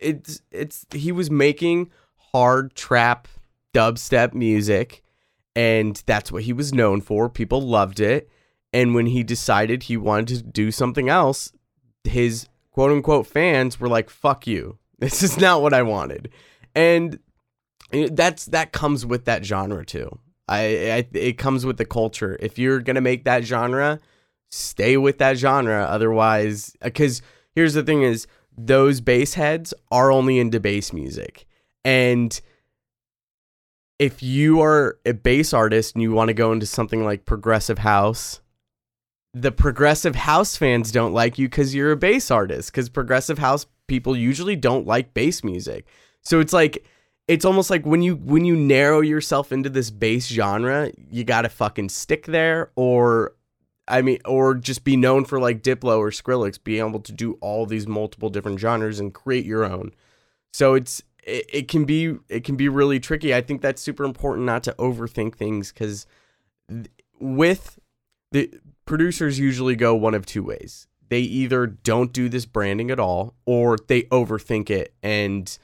it's it's he was making hard trap dubstep music and that's what he was known for. People loved it. And when he decided he wanted to do something else, his quote unquote fans were like, fuck you. [LAUGHS] This is not what I wanted. And that's that comes with that genre too. I, I it comes with the culture. If you're to make that genre, stay with that genre otherwise uh, cuz here's the thing is those bass heads are only into bass music. And if you are a bass artist and you want to go into something like progressive house, the progressive house fans don't like you because you're a bass artist. Because progressive house people usually don't like bass music. So it's like it's almost like when you when you narrow yourself into this bass genre, you gotta fucking stick there, or I mean, or just be known for like Diplo or Skrillex, being able to do all these multiple different genres and create your own. So it's it, it can be it can be really tricky. I think that's super important not to overthink things because th- with the producers usually go one of two ways. They either don't do this branding at all or they overthink it and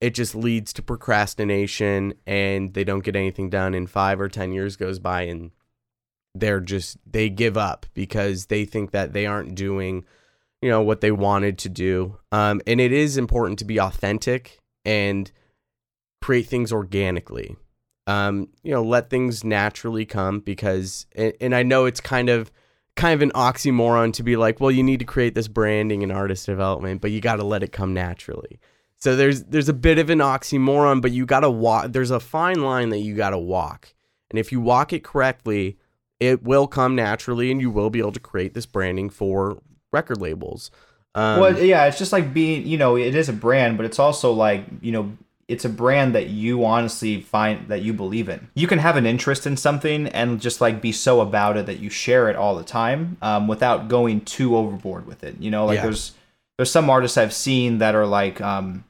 it just leads to procrastination and they don't get anything done and 5 or 10 years goes by and they're just they give up because they think that they aren't doing you know what they wanted to do um, and it is important to be authentic and create things organically. Um, you know, let things naturally come because, and, and I know it's kind of kind of an oxymoron to be like, well, you need to create this branding and artist development, but you got to let it come naturally. So there's there's a bit of an oxymoron, but you got to walk. There's a fine line that you got to walk, and if you walk it correctly, it will come naturally, and you will be able to create this branding for record labels. Um, well, yeah, it's just like being, you know, it is a brand, but it's also like, you know, it's a brand that you honestly find that you believe in. You can have an interest in something and just like be so about it that you share it all the time um, without going too overboard with it. You know, like yeah. there's there's some artists I've seen that are like, um,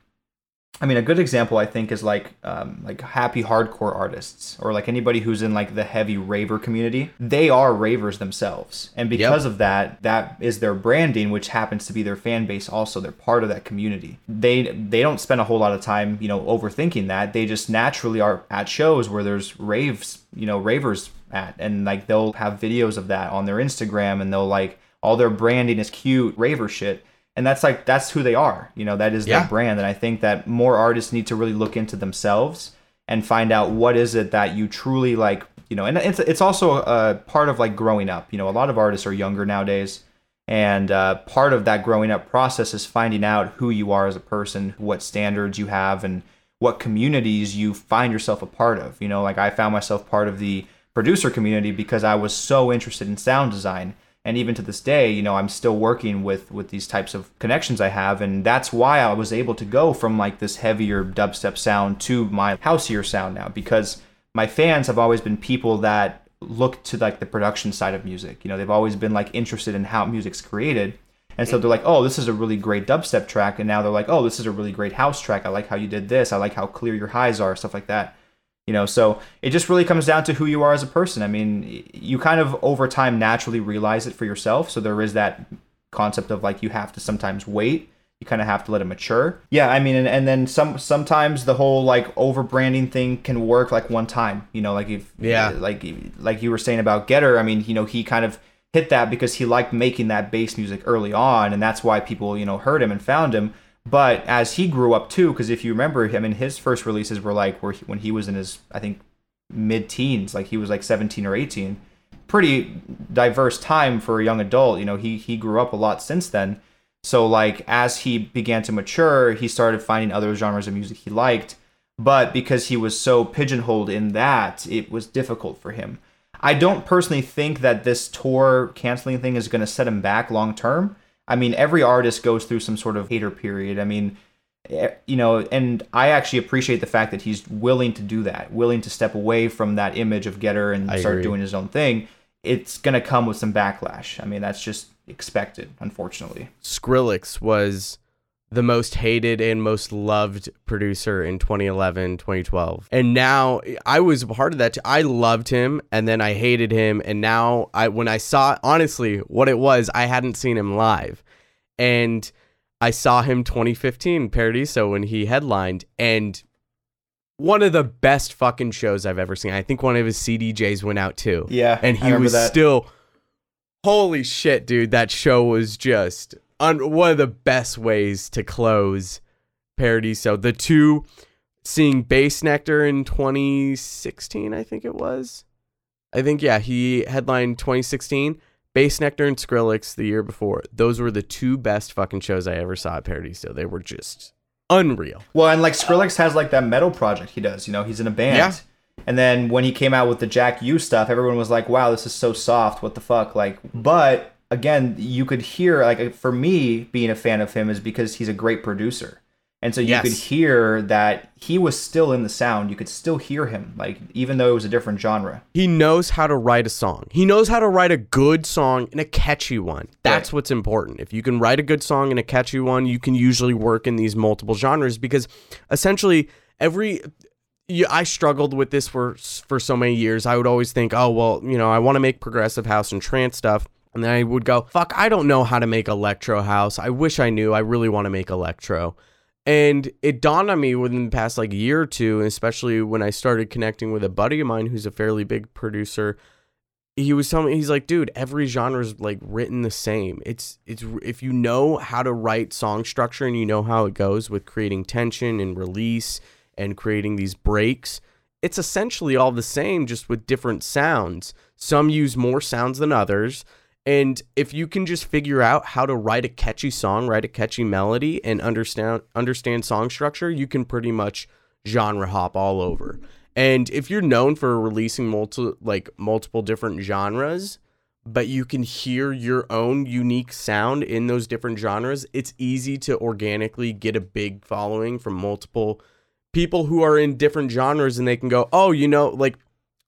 I mean, a good example I think is like um, like happy hardcore artists or like anybody who's in like the heavy raver community. They are ravers themselves, and because yep. of that, that is their branding, which happens to be their fan base. Also, they're part of that community. They they don't spend a whole lot of time, you know, overthinking that. They just naturally are at shows where there's raves, you know, ravers at, and like they'll have videos of that on their Instagram, and they'll like all their branding is cute raver shit and that's like that's who they are you know that is yeah. their brand. And i think that more artists need to really look into themselves and find out what is it that you truly like you know and it's it's also a part of like growing up. You know a lot of artists are younger nowadays. And uh, part of that growing up process is finding out who you are as a person what standards you have and what communities you find yourself a part of. You know like i found myself part of the producer community because i was so interested in sound design and even to this day you know i'm still working with with these types of connections i have and that's why i was able to go from like this heavier dubstep sound to my houseier sound now because my fans have always been people that look to like the production side of music. You know they've always been like interested in how music's created. And so they're like oh this is a really great dubstep track and now they're like oh this is a really great house track. I like how you did this. I like how clear your highs are stuff like that you know? So it just really comes down to who you are as a person. I mean you kind of over time naturally realize it for yourself. So there is that concept of like you have to sometimes wait. You kind of have to let it mature. Yeah i mean and, and then some sometimes the whole like over branding thing can work like one time you know? Like if yeah. like like you were saying about getter i mean you know he kind of hit that because he liked making that bass music early on and that's why people you know heard him and found him But as he grew up too, because if you remember, I mean, his first releases were like he, when he was in his, I think, mid-teens, like he was like 17 or 18. Pretty diverse time for a young adult. You know, he he grew up a lot since then. So like as he began to mature, he started finding other genres of music he liked. But because he was so pigeonholed in that, it was difficult for him. I don't personally think that this tour canceling thing is going to set him back long term. I mean, every artist goes through some sort of hater period. I mean, you know, and I actually appreciate the fact that he's willing to do that, willing to step away from that image of Getter and I start agree. doing his own thing. It's going to come with some backlash. I mean, that's just expected, unfortunately. Skrillex was the most hated and most loved producer in 2011, 2012. And now I was a part of that. Too. I loved him and then I hated him and now I when I saw honestly what it was, I hadn't seen him live. And I saw him 2015 Paradiso when he headlined and one of the best fucking shows I've ever seen. I think one of his CDJs went out too. Yeah, And he was that. still holy shit, dude. That show was just un- one of the best ways to close Paradiso. The two seeing Bassnectar in 2016, I think it was. I think yeah, he headlined 2016. Bassnectar and Skrillex the year before. Those were the two best fucking shows I ever saw at Paradiso. They were just unreal. Well, and like Skrillex has like that metal project he does. You know, he's in a band. Yeah. And then when he came out with the Jack Ü stuff, everyone was like, "Wow, this is so soft. What the fuck?" Like, but again, you could hear like for me being a fan of him is because he's a great producer. And so you Yes. could hear that he was still in the sound. You could still hear him, like even though it was a different genre. He knows how to write a song. He knows how to write a good song and a catchy one. That's Right. what's important. If you can write a good song and a catchy one, you can usually work in these multiple genres because essentially every you, I struggled with this for for so many years. I would always think, "Oh, well, you know, I want to make progressive house and trance stuff." And I would go, "Fuck, I don't know how to make electro house. I wish I knew. I really want to make electro." And it dawned on me within the past like year or two, especially when I started connecting with a buddy of mine who's a fairly big producer. He was telling me he's like, dude, every genre is like written the same. It's it's if you know how to write song structure and you know how it goes with creating tension and release and creating these breaks, it's essentially all the same, just with different sounds. Some use more sounds than others. And if you can just figure out how to write a catchy song, write a catchy melody, and understand understand song structure, you can pretty much genre hop all over. And if you're known for releasing multi like multiple different genres, but you can hear your own unique sound in those different genres, it's easy to organically get a big following from multiple people who are in different genres and they can go, "Oh, you know, like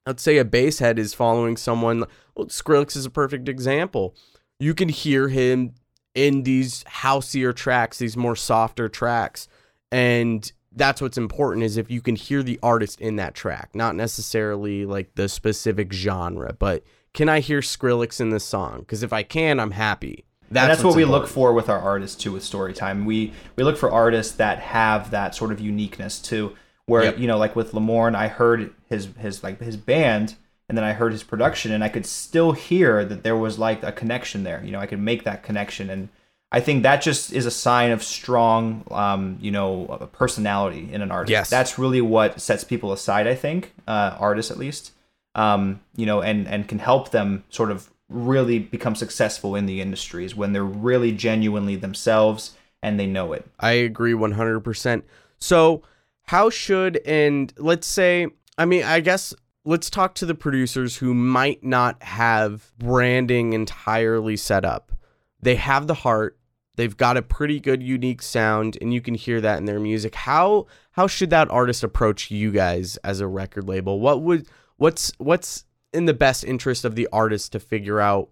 let's say a bass head is following someone well, Skrillex is a perfect example. You can hear him in these houseier tracks, these more softer tracks. And that's what's important is if you can hear the artist in that track, not necessarily like the specific genre, but can I hear Skrillex in this song? Because if I can, I'm happy. and that's what we look for with our artists too with storytime we we look for artists that have that sort of uniqueness too where Yep. you know like with lamorne i heard his his like his band and then i heard his production and i could still hear that there was like a connection there you know i could make that connection and i think that just is a sign of strong um you know uh, personality in an artist Yes. that's really what sets people aside i think uh artists at least um, you know, and and can help them sort of really become successful in the industries when they're really genuinely themselves and they know it. I agree 100%. So, how should, and let's say, I mean, I guess let's talk to the producers who might not have branding entirely set up. They have the heart, they've got a pretty good unique sound and you can hear that in their music. How how should that artist approach you guys as a record label? What would what's what's in the best interest of the artist to figure out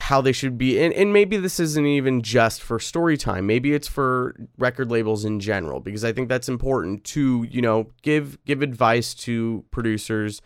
how they should be and, and maybe this isn't even just for story time maybe it's for record labels in general because i think that's important to you know give give advice to producers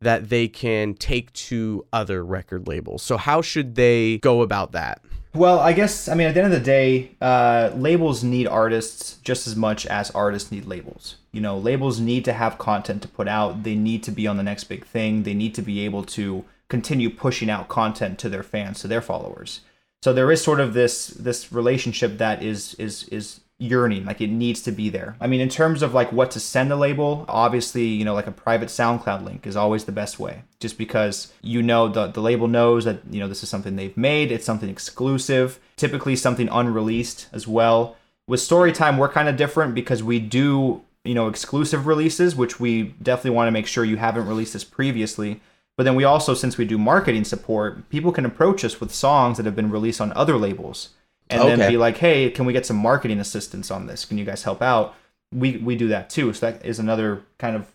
that they can take to other record labels so how should they go about that Well, I guess I mean at the end of the day, uh, labels need artists just as much as artists need labels. You know, labels need to have content to put out. They need to be on the next big thing. They need to be able to continue pushing out content to their fans, to their followers. So there is sort of this this relationship that is is is yearning like it needs to be there. I mean in terms of like what to send a label obviously you know like a private soundcloud link is always the best way just because you know the, the label knows that you know this is something they've made it's something exclusive typically something unreleased as well. With storytime we're kind of different because we do you know exclusive releases which we definitely want to make sure you haven't released this previously but then we also since we do marketing support people can approach us with songs that have been released on other labels and okay. then be like, hey, can we get some marketing assistance on this? Can you guys help out? We we do that too. So that is another kind of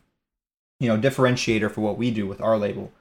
you know differentiator for what we do with our label.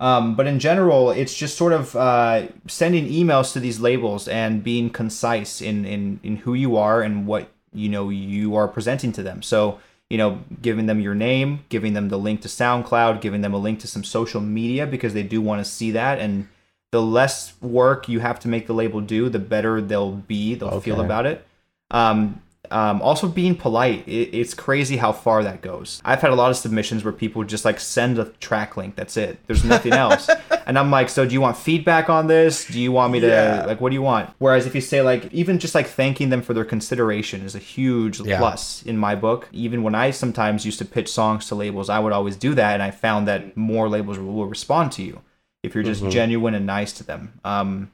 Um, but in general, it's just sort of uh, sending emails to these labels and being concise in, in in who you are and what you know you are presenting to them. So you know, giving them your name, giving them the link to SoundCloud, giving them a link to some social media because they do want to see that and the less work you have to make the label do, the better they'll be. They'll okay. feel about it. Um, um, also being polite. It, it's crazy how far that goes. I've had a lot of submissions where people just like send a track link. That's it. There's nothing else. [LAUGHS] and I'm like, so do you want feedback on this? Do you want me to yeah. like what do you want? Whereas if you say like even just like thanking them for their consideration is a huge yeah. plus in my book. Even when I sometimes used to pitch songs to labels, I would always do that, and I found that more labels will respond to you if you're just mm-hmm. genuine and nice to them. Um,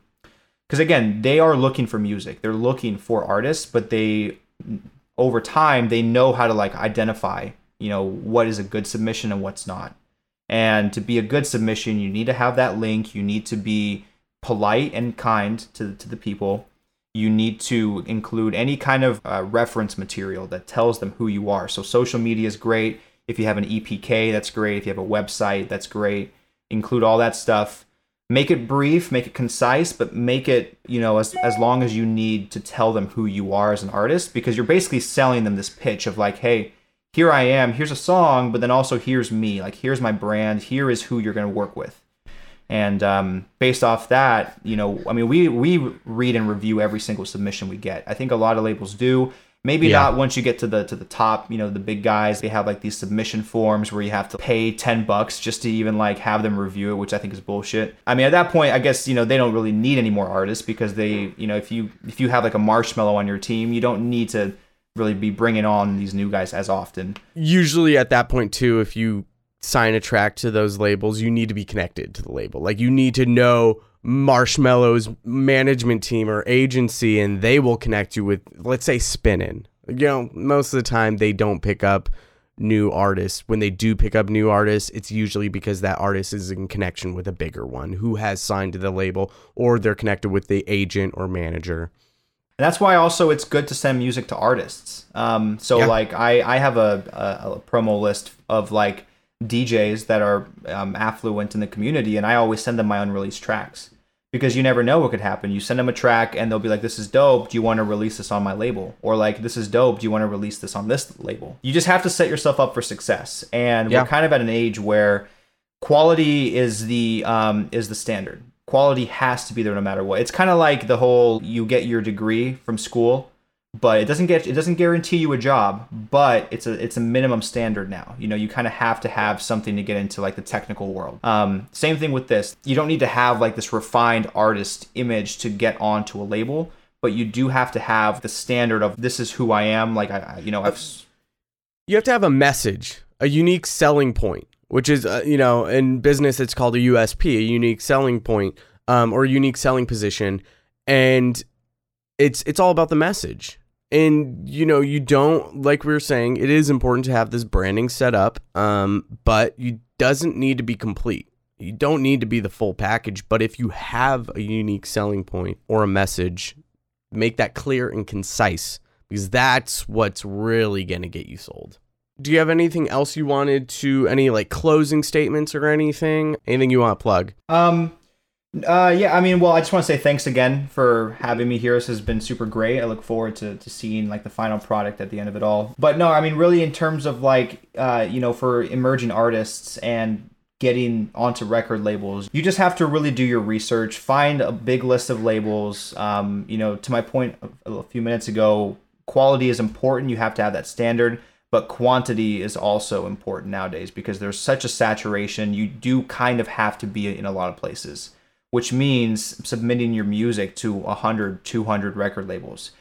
because again, they are looking for music. They're looking for artists, but they over time they know how to like identify, you know, what is a good submission and what's not. And to be a good submission, you need to have that link. You need to be polite and kind to to the people. You need to include any kind of uh, reference material that tells them who you are. So social media is great. If you have an EPK, that's great. If you have a website, that's great include all that stuff make it brief make it concise but make it you know as, as long as you need to tell them who you are as an artist because you're basically selling them this pitch of like hey here i am here's a song but then also here's me like here's my brand here is who you're going to work with. And um, based off that you know i mean we we read and review every single submission we get. I think a lot of labels do Maybe yeah. not once you get to the to the top, you know, the big guys, they have like these submission forms where you have to pay 10 bucks just to even like have them review it, which I think is bullshit. I mean, at that point, I guess, you know, they don't really need any more artists because they, you know, if you if you have like a Marshmello on your team, you don't need to really be bringing on these new guys as often. Usually at that point too, if you sign a track to those labels, you need to be connected to the label. Like you need to know Marshmello's management team or agency, and they will connect you with, let's say, Spinnin'. You know, most of the time they don't pick up new artists. When they do pick up new artists, it's usually because that artist is in connection with a bigger one who has signed to the label, or they're connected with the agent or manager. And that's why also it's good to send music to artists. Um, so yeah. like I I have a, a, a promo list of like DJs that are um, affluent in the community, and I always send them my unreleased tracks because you never know what could happen. You send them a track, and they'll be like, "This is dope. Do you want to release this on my label?" Or like, "This is dope. Do you want to release this on this label?" You just have to set yourself up for success, and yeah. we're kind of at an age where quality is the um, is the standard. Quality has to be there no matter what. It's kind of like the whole you get your degree from school but it doesn't get it doesn't guarantee you a job but it's a it's a minimum standard now. You know you kind of have to have something to get into like the technical world. Um, same thing with this. You don't need to have like this refined artist image to get onto a label but you do have to have the standard of this is who i am like i you know i've you have to have a message a unique selling point which is uh, you know in business it's called a usp a unique selling point um, or a unique selling position and it's it's all about the message and you know you don't like we were saying it is important to have this branding set up um, but you doesn't need to be complete. You don't need to be the full package but if you have a unique selling point or a message make that clear and concise because that's what's really going to get you sold. Do you have anything else you wanted to any like closing statements or anything? Anything you want to plug? Um uh, yeah, I mean, well, I just want to say thanks again for having me here. This has been super great. I look forward to, to seeing like the final product at the end of it all. But no, I mean, really, in terms of like, uh, you know, for emerging artists and getting onto record labels, you just have to really do your research, find a big list of labels. Um, you know, to my point a few minutes ago, quality is important. You have to have that standard but quantity is also important nowadays because there's such a saturation. You do kind of have to be in a lot of places which means submitting your music to 100, 200 record labels.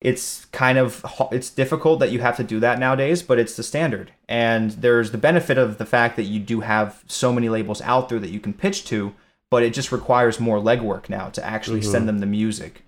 it's kind of it's difficult that you have to do that nowadays, but it's the standard. And there's the benefit of the fact that you do have so many labels out there that you can pitch to, but it just requires more legwork now to actually send them the music.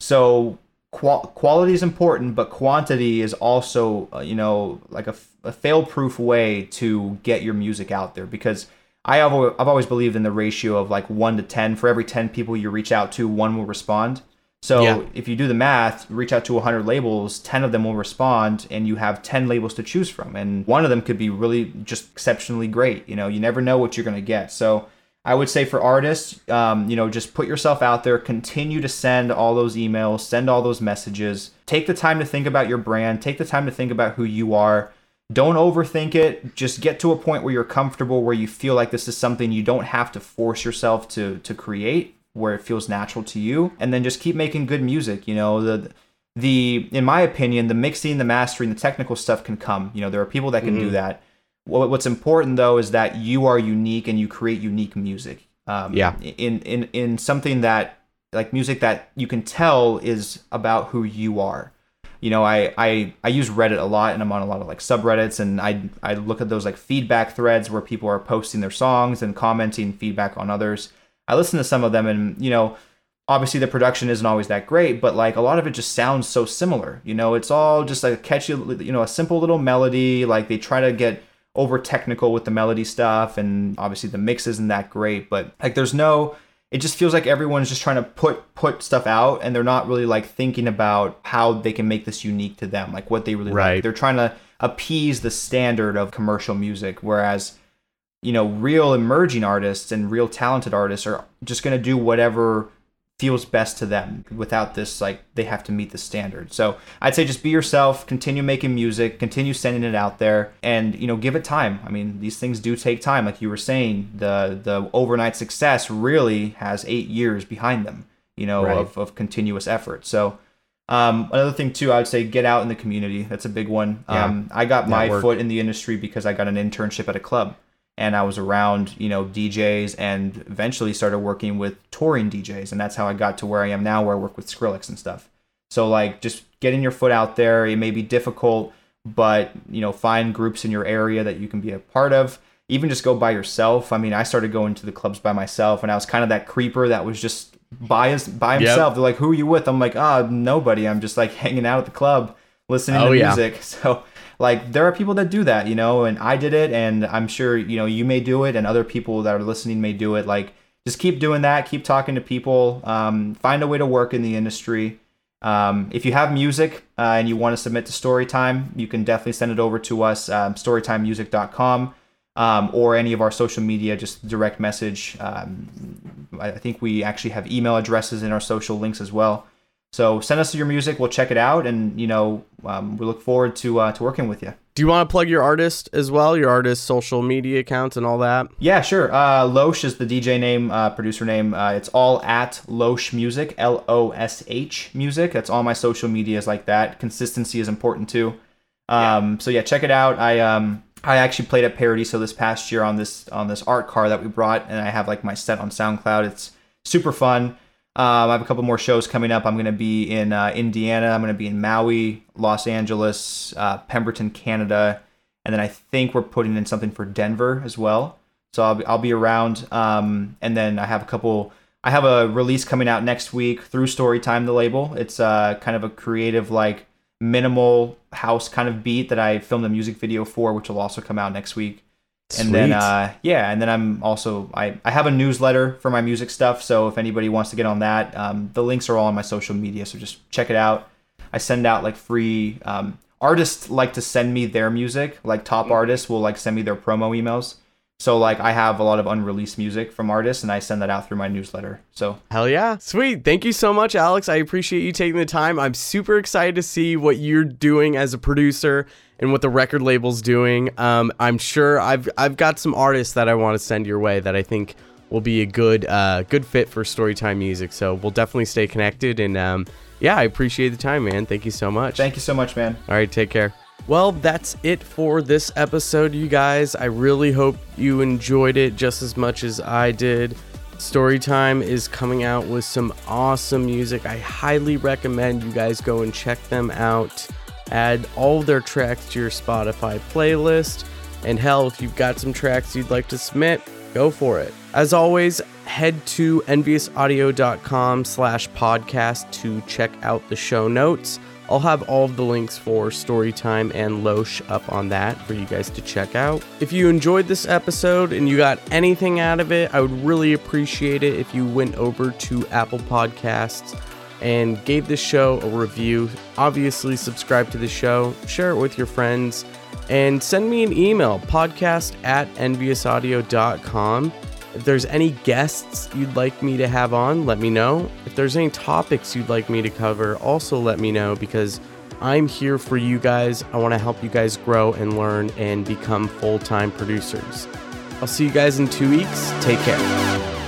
So qual- quality is important, but quantity is also, uh, you know, like a, f- a fail-proof way to get your music out there. Because I have, I've always believed in the ratio of like one to ten. For every ten people you reach out to, one will respond. So Yeah. if you do the math, reach out to 100 labels, 10 of them will respond, and you have 10 labels to choose from. And one of them could be really just exceptionally great. You know, you never know what you're going to get. So I would say for artists, um, you know, just put yourself out there, continue to send all those emails, send all those messages, take the time to think about your brand, take the time to think about who you are. Don't overthink it. Just get to a point where you're comfortable, where you feel like this is something you don't have to force yourself to to create, where it feels natural to you, and then just keep making good music. You know, the the in my opinion, the mixing, the mastering, the technical stuff can come. You know, there are people that can do that. What, what's important though is that you are unique and you create unique music. Um, Yeah. In in in something that like music that you can tell is about who you are. You know, I, I I use Reddit a lot, and I'm on a lot of like subreddits, and I I look at those like feedback threads where people are posting their songs and commenting feedback on others. I listen to some of them, and you know, obviously the production isn't always that great, but like a lot of it just sounds so similar. You know, it's all just like a catchy, you know, a simple little melody. Like they try to get over technical with the melody stuff, and obviously the mix isn't that great, but like there's no. It just feels like everyone's just trying to put put stuff out, and they're not really like thinking about how they can make this unique to them, like what they really Right. like. They're trying to appease the standard of commercial music, whereas you know, real emerging artists and real talented artists are just going to do whatever feels best to them without this like they have to meet the standard. So, I'd say just be yourself, continue making music, continue sending it out there and, you know, give it time. I mean, these things do take time like you were saying. The the overnight success really has 8 years behind them, you know, Right. of of continuous effort. So, um, another thing too, I would say get out in the community. That's a big one. Yeah. Um, I got my foot in the industry because I got an internship at a club and I was around, you know, DJs and eventually started working with touring DJs. And that's how I got to where I am now, where I work with Skrillex and stuff. So, like, just getting your foot out there, it may be difficult, but, you know, find groups in your area that you can be a part of. Even just go by yourself. I mean, I started going to the clubs by myself, and I was kind of that creeper that was just by his by Yep. himself. They're like, "Who are you with?" I'm like, "Ah, nobody. I'm just like hanging out at the club, listening Oh, to yeah. music." [LAUGHS] So, like, there are people that do that, you know, and I did it, and I'm sure you know you may do it, and other people that are listening may do it. Like, just keep doing that. Keep talking to people. Um, find a way to work in the industry. Um, if you have music uh, and you want to submit to Storytime, you can definitely send it over to us, um, storytimemusic.com, um, or any of our social media, just direct message. Um, I I think we actually have email addresses in our social links as well. So send us your music, we'll check it out, and you know um, we look forward to uh, to working with you. Do you want to plug your artist as well? Your artist social media accounts and all that? Yeah, sure. Uh, Losh is the DJ name, uh, producer name. Uh, it's all at Losh Music, L O S H Music. That's all my social medias like that. Consistency is important too. Um, So yeah, check it out. I um I actually played at so this past year on this on this art car that we brought, and I have like my set on SoundCloud. It's super fun. Um, I have a couple more shows coming up. I'm going to be in uh, Indiana. I'm going to be in Maui, Los Angeles, uh, Pemberton, Canada, and then I think we're putting in something for Denver as well. So I'll be, I'll be around. Um, and then I have a couple. I have a release coming out next week through Storytime, the label. It's uh, kind of a creative, like minimal house kind of beat that I filmed a music video for, which will also come out next week. And then uh, yeah, and then I'm also I, I have a newsletter for my music stuff. So if anybody wants to get on that, um, the links are all on my social media. So just check it out. I send out like free um, artists like to send me their music. Like top artists will like send me their promo emails. So like I have a lot of unreleased music from artists, and I send that out through my newsletter. So Hell yeah. Sweet. Thank you so much, Alex. I appreciate you taking the time. I'm super excited to see what you're doing as a producer and what the record label's doing. Um, I'm sure I've I've got some artists that I want to send your way that I think will be a good uh, good fit for Storytime Music. So we'll definitely stay connected. And um, yeah, I appreciate the time, man. Thank you so much. thank you so much, man. All right, take care. Well, that's it for this episode, you guys. I really hope you enjoyed it just as much as I did. Storytime is coming out with some awesome music. I highly recommend you guys go and check them out. Add all their tracks to your Spotify playlist. And hell, if you've got some tracks you'd like to submit, go for it. As always, head to enviousaudio.com slash podcast to check out the show notes. I'll have all of the links for Storytime and Losh up on that for you guys to check out. If you enjoyed this episode and you got anything out of it, I would really appreciate it if you went over to Apple Podcasts and gave this show a review. Obviously, subscribe to the show, share it with your friends, and send me an email podcast at enviousaudio.com. If there's any guests you'd like me to have on, let me know. If there's any topics you'd like me to cover, also let me know because I'm here for you guys. I want to help you guys grow and learn and become full time producers. I'll see you guys in two weeks. Take care.